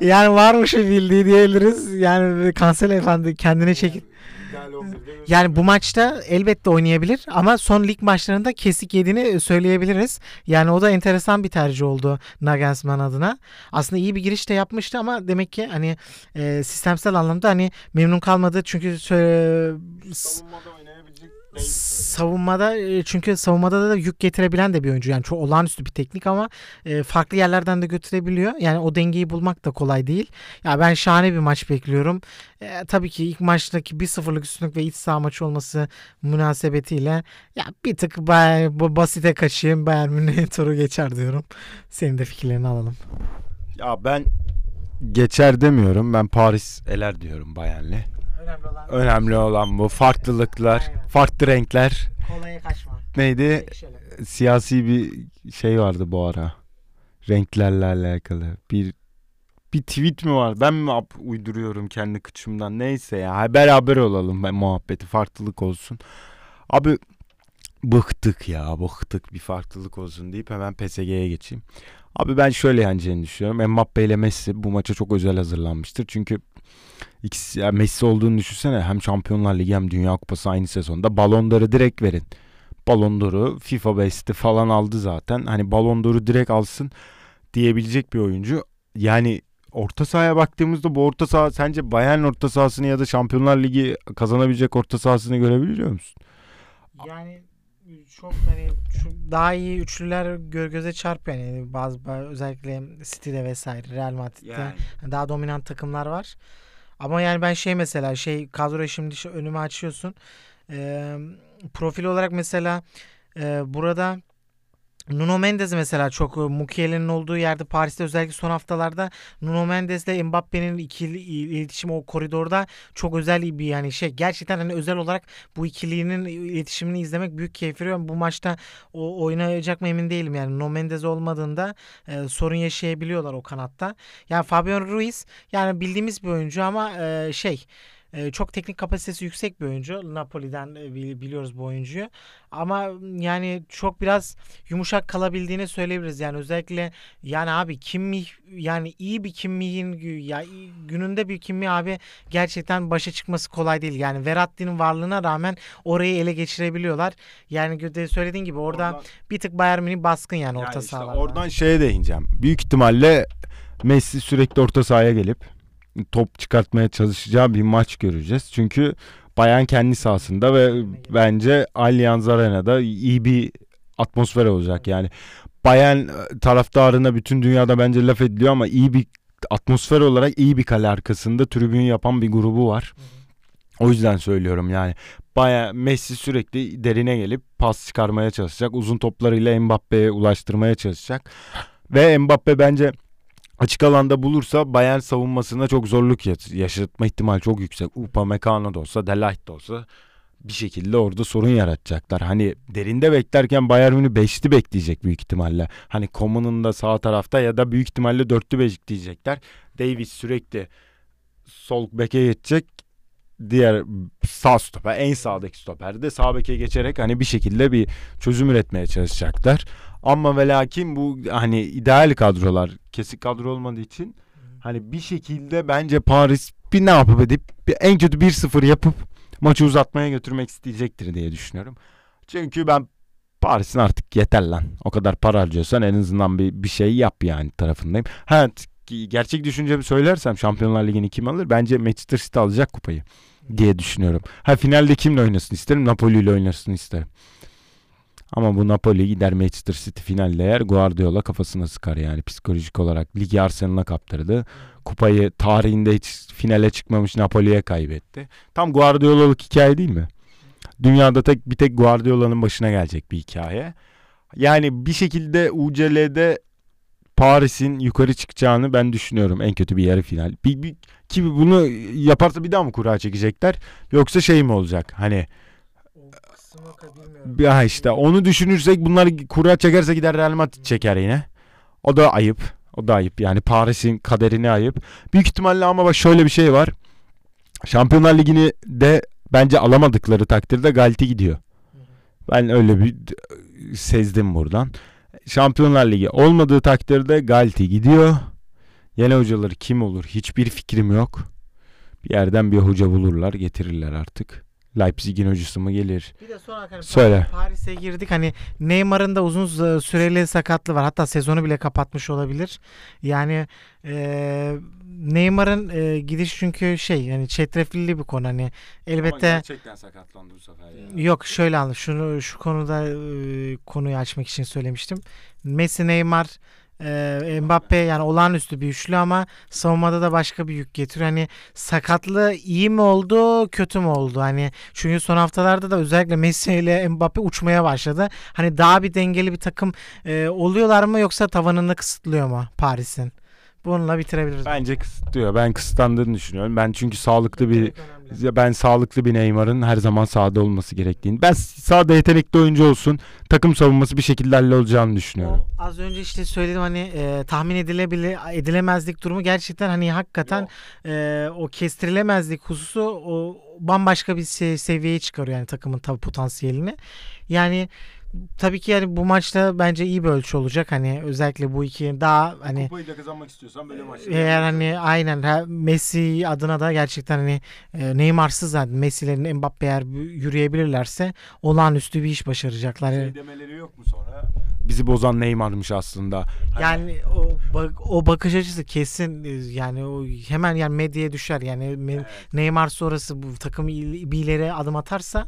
yani varmış bildiği diyebiliriz. Yani Cancel efendi kendine çekip yani bu maçta elbette oynayabilir ama son lig maçlarında kesik yediğini söyleyebiliriz. Yani o da enteresan bir tercih oldu Nagelsmann adına. Aslında iyi bir giriş de yapmıştı ama demek ki hani e, sistemsel anlamda hani memnun kalmadı. Çünkü e, savunmada savunmada e, çünkü savunmada da yük getirebilen de bir oyuncu. Yani çok olağanüstü bir teknik ama e, farklı yerlerden de götürebiliyor. Yani o dengeyi bulmak da kolay değil. Ya ben şahane bir maç bekliyorum. E, tabii ki ilk maçtaki 1-0'lık üstünlük ve iç saha maçı olması münasebetiyle ya bir tık bu basite kaçayım Bayern Münih turu geçer diyorum. Senin de fikirlerini alalım. Ya ben geçer demiyorum. Ben Paris eler diyorum Bayern'le. Önemli olan, Önemli olan bu. Farklılıklar, Aynen. farklı renkler. Kolaya kaçma. Neydi? Siyasi bir şey vardı bu ara. Renklerle alakalı. Bir bir tweet mi var? Ben mi uyduruyorum kendi kıçımdan? Neyse ya. Beraber olalım ben muhabbeti. Farklılık olsun. Abi bıktık ya. Bıktık bir farklılık olsun deyip hemen PSG'ye geçeyim. Abi ben şöyle yeneceğini düşünüyorum. Mbappe ile Messi bu maça çok özel hazırlanmıştır. Çünkü İkisi, yani Messi olduğunu düşünsene. Hem Şampiyonlar Ligi hem Dünya Kupası aynı sezonda. Ballon d'Or'u direkt verin. Ballon d'Or'u FIFA Best'i falan aldı zaten. Hani Ballon d'Or'u direkt alsın diyebilecek bir oyuncu. Yani orta sahaya baktığımızda bu orta saha sence Bayern orta sahasını ya da Şampiyonlar Ligi kazanabilecek orta sahasını görebiliyor musun? Yani çok hani daha iyi üçlüler gö göze çarpıyor yani bazı özellikle City'de vesaire Real Madrid'de yani. daha dominant takımlar var. Ama yani ben şey mesela şey kadroyu şimdi önüme açıyorsun. E, profil olarak mesela e, burada Nuno Mendes mesela çok Mukiele'nin olduğu yerde Paris'te özellikle son haftalarda Nuno Mendes ile Mbappe'nin ikili iletişim o koridorda çok özel bir yani şey gerçekten hani özel olarak bu ikilinin iletişimini izlemek büyük keyif veriyor. Bu maçta o oynayacak mı emin değilim yani Nuno Mendes olmadığında e, sorun yaşayabiliyorlar o kanatta. Yani Fabian Ruiz yani bildiğimiz bir oyuncu ama e, şey e, çok teknik kapasitesi yüksek bir oyuncu. Napoli'den e, biliyoruz bu oyuncuyu. Ama yani çok biraz yumuşak kalabildiğini söyleyebiliriz. Yani özellikle yani abi Kimmih yani iyi bir Kimmich'in ya gününde bir Kimmih abi gerçekten başa çıkması kolay değil. Yani Verratti'nin varlığına rağmen orayı ele geçirebiliyorlar. Yani söylediğin gibi orada oradan, bir tık Bayern Münih baskın yani, yani orta işte sahalarda. Oradan şeye değineceğim. Büyük ihtimalle Messi sürekli orta sahaya gelip top çıkartmaya çalışacağı bir maç göreceğiz. Çünkü Bayern kendi sahasında ve bence Allianz Arena'da iyi bir atmosfer olacak. Yani Bayern e, taraftarına bütün dünyada bence laf ediliyor ama iyi bir atmosfer olarak iyi bir kale arkasında tribün yapan bir grubu var. O yüzden söylüyorum yani Baya Messi sürekli derine gelip pas çıkarmaya çalışacak. Uzun toplarıyla Mbappe'ye ulaştırmaya çalışacak. Ve Mbappe bence açık alanda bulursa Bayern savunmasında çok zorluk yaşatma ihtimali çok yüksek. Upamecano da olsa, Delight da olsa bir şekilde orada sorun yaratacaklar. Hani derinde beklerken Bayern Münih 5'li bekleyecek büyük ihtimalle. Hani Coman'ın da sağ tarafta ya da büyük ihtimalle 4'lü bekleyecekler. Davis sürekli sol beke geçecek. Diğer sağ stoper en sağdaki stoper de sağ beke geçerek hani bir şekilde bir çözüm üretmeye çalışacaklar. Ama ve lakin bu hani ideal kadrolar kesik kadro olmadığı için hani bir şekilde bence Paris bir ne yapıp edip bir en kötü 1-0 yapıp maçı uzatmaya götürmek isteyecektir diye düşünüyorum. Çünkü ben Paris'in artık yeter lan. O kadar para harcıyorsan en azından bir, bir şey yap yani tarafındayım. Ha gerçek düşüncemi söylersem Şampiyonlar Ligi'ni kim alır? Bence Manchester City alacak kupayı diye düşünüyorum. Ha finalde kimle oynasın isterim? Napoli ile oynasın isterim. Ama bu Napoli gider Manchester City finalde eğer Guardiola kafasına sıkar yani psikolojik olarak. Ligi Arsenal'a kaptırdı. Kupayı tarihinde hiç finale çıkmamış Napoli'ye kaybetti. Tam Guardiola'lık hikaye değil mi? Dünyada tek bir tek Guardiola'nın başına gelecek bir hikaye. Yani bir şekilde UCL'de Paris'in yukarı çıkacağını ben düşünüyorum. En kötü bir yarı final. Bir, bir, ki bunu yaparsa bir daha mı kura çekecekler? Yoksa şey mi olacak? Hani bir- ha işte onu düşünürsek bunlar kura çekerse gider Real Madrid çeker yine. O da ayıp. O da ayıp. Yani Paris'in kaderini ayıp. Büyük ihtimalle ama bak şöyle bir şey var. Şampiyonlar Ligi'ni de bence alamadıkları takdirde Galti gidiyor. Ben öyle bir sezdim buradan. Şampiyonlar Ligi olmadığı takdirde Galti gidiyor. Yeni hocaları kim olur hiçbir fikrim yok. Bir yerden bir hoca bulurlar getirirler artık. Leipzig'in hocası mı gelir? Bir de son hani Söyle. Paris'e girdik. Hani Neymar'ın da uzun süreli sakatlığı var. Hatta sezonu bile kapatmış olabilir. Yani e, Neymar'ın e, gidiş çünkü şey yani çetrefilli bir konu hani elbette gerçekten sakatlandı bu sefer yok şöyle anla şunu şu konuda e, konuyu açmak için söylemiştim. Messi, Neymar, e, Mbappe yani olağanüstü bir üçlü ama savunmada da başka bir yük getiriyor. Hani sakatlığı iyi mi oldu, kötü mü oldu? Hani çünkü son haftalarda da özellikle Messi ile Mbappe uçmaya başladı. Hani daha bir dengeli bir takım e, oluyorlar mı yoksa tavanını kısıtlıyor mu Paris'in? Bununla bitirebiliriz. Bence kısıtlıyor. Ben kısıtlandığını düşünüyorum. Ben çünkü sağlıklı bir ben sağlıklı bir Neymar'ın her zaman sahada olması gerektiğini. Ben sahada yetenekli oyuncu olsun. Takım savunması bir şekilde hallolacağını düşünüyorum. O az önce işte söyledim hani e, tahmin edilebilir edilemezlik durumu gerçekten hani hakikaten e, o kestirilemezlik hususu o bambaşka bir se- seviyeye çıkarıyor yani takımın tabii potansiyelini. Yani tabii ki yani bu maçta bence iyi bir ölçü olacak hani özellikle bu iki daha hani Kupayı da kazanmak istiyorsan böyle eğer hani aynen Messi adına da gerçekten hani e, Neymar'sız zaten Messi'lerin Mbappe eğer yürüyebilirlerse olağanüstü bir iş başaracaklar. şey demeleri yok mu sonra? Bizi bozan Neymar'mış aslında. Hani Yani o bak, o bakış açısı kesin yani o hemen yani medyaya düşer yani Evet. Neymar sonrası bu takım bir ileri adım atarsa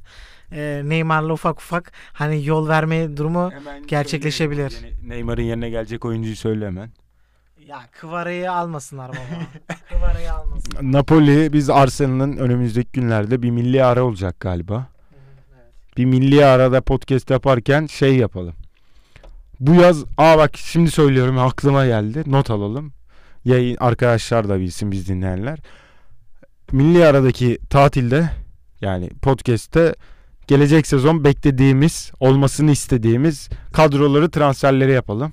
e, Neymar'la ufak ufak hani yol verme durumu hemen gerçekleşebilir. Neymar'ın yerine gelecek oyuncuyu söyle hemen. ya Kıvara'yı almasınlar baba. Kıvara'yı almasın. Napoli biz Arsenal'ın önümüzdeki günlerde bir milli ara olacak galiba. Evet. bir milli arada podcast yaparken şey yapalım. Bu yaz aa bak şimdi söylüyorum aklıma geldi. Not alalım. Yayın arkadaşlar da bilsin biz dinleyenler. Milli aradaki tatilde yani podcast'te gelecek sezon beklediğimiz, olmasını istediğimiz kadroları, transferleri yapalım.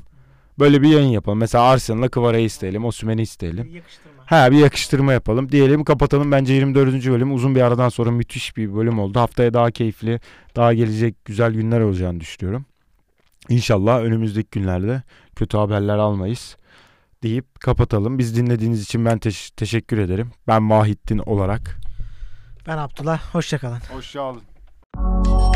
Böyle bir yayın yapalım. Mesela Arsenal'la Kıvara'yı isteyelim, Osimhen'i isteyelim. Yakıştırma. Ha bir yakıştırma yapalım. Diyelim kapatalım. Bence 24. bölüm uzun bir aradan sonra müthiş bir bölüm oldu. Haftaya daha keyifli, daha gelecek güzel günler olacağını düşünüyorum. İnşallah önümüzdeki günlerde kötü haberler almayız deyip kapatalım. Biz dinlediğiniz için ben teş- teşekkür ederim. Ben Mahittin olarak. Ben Abdullah. Hoşçakalın. Hoşçakalın. Bye.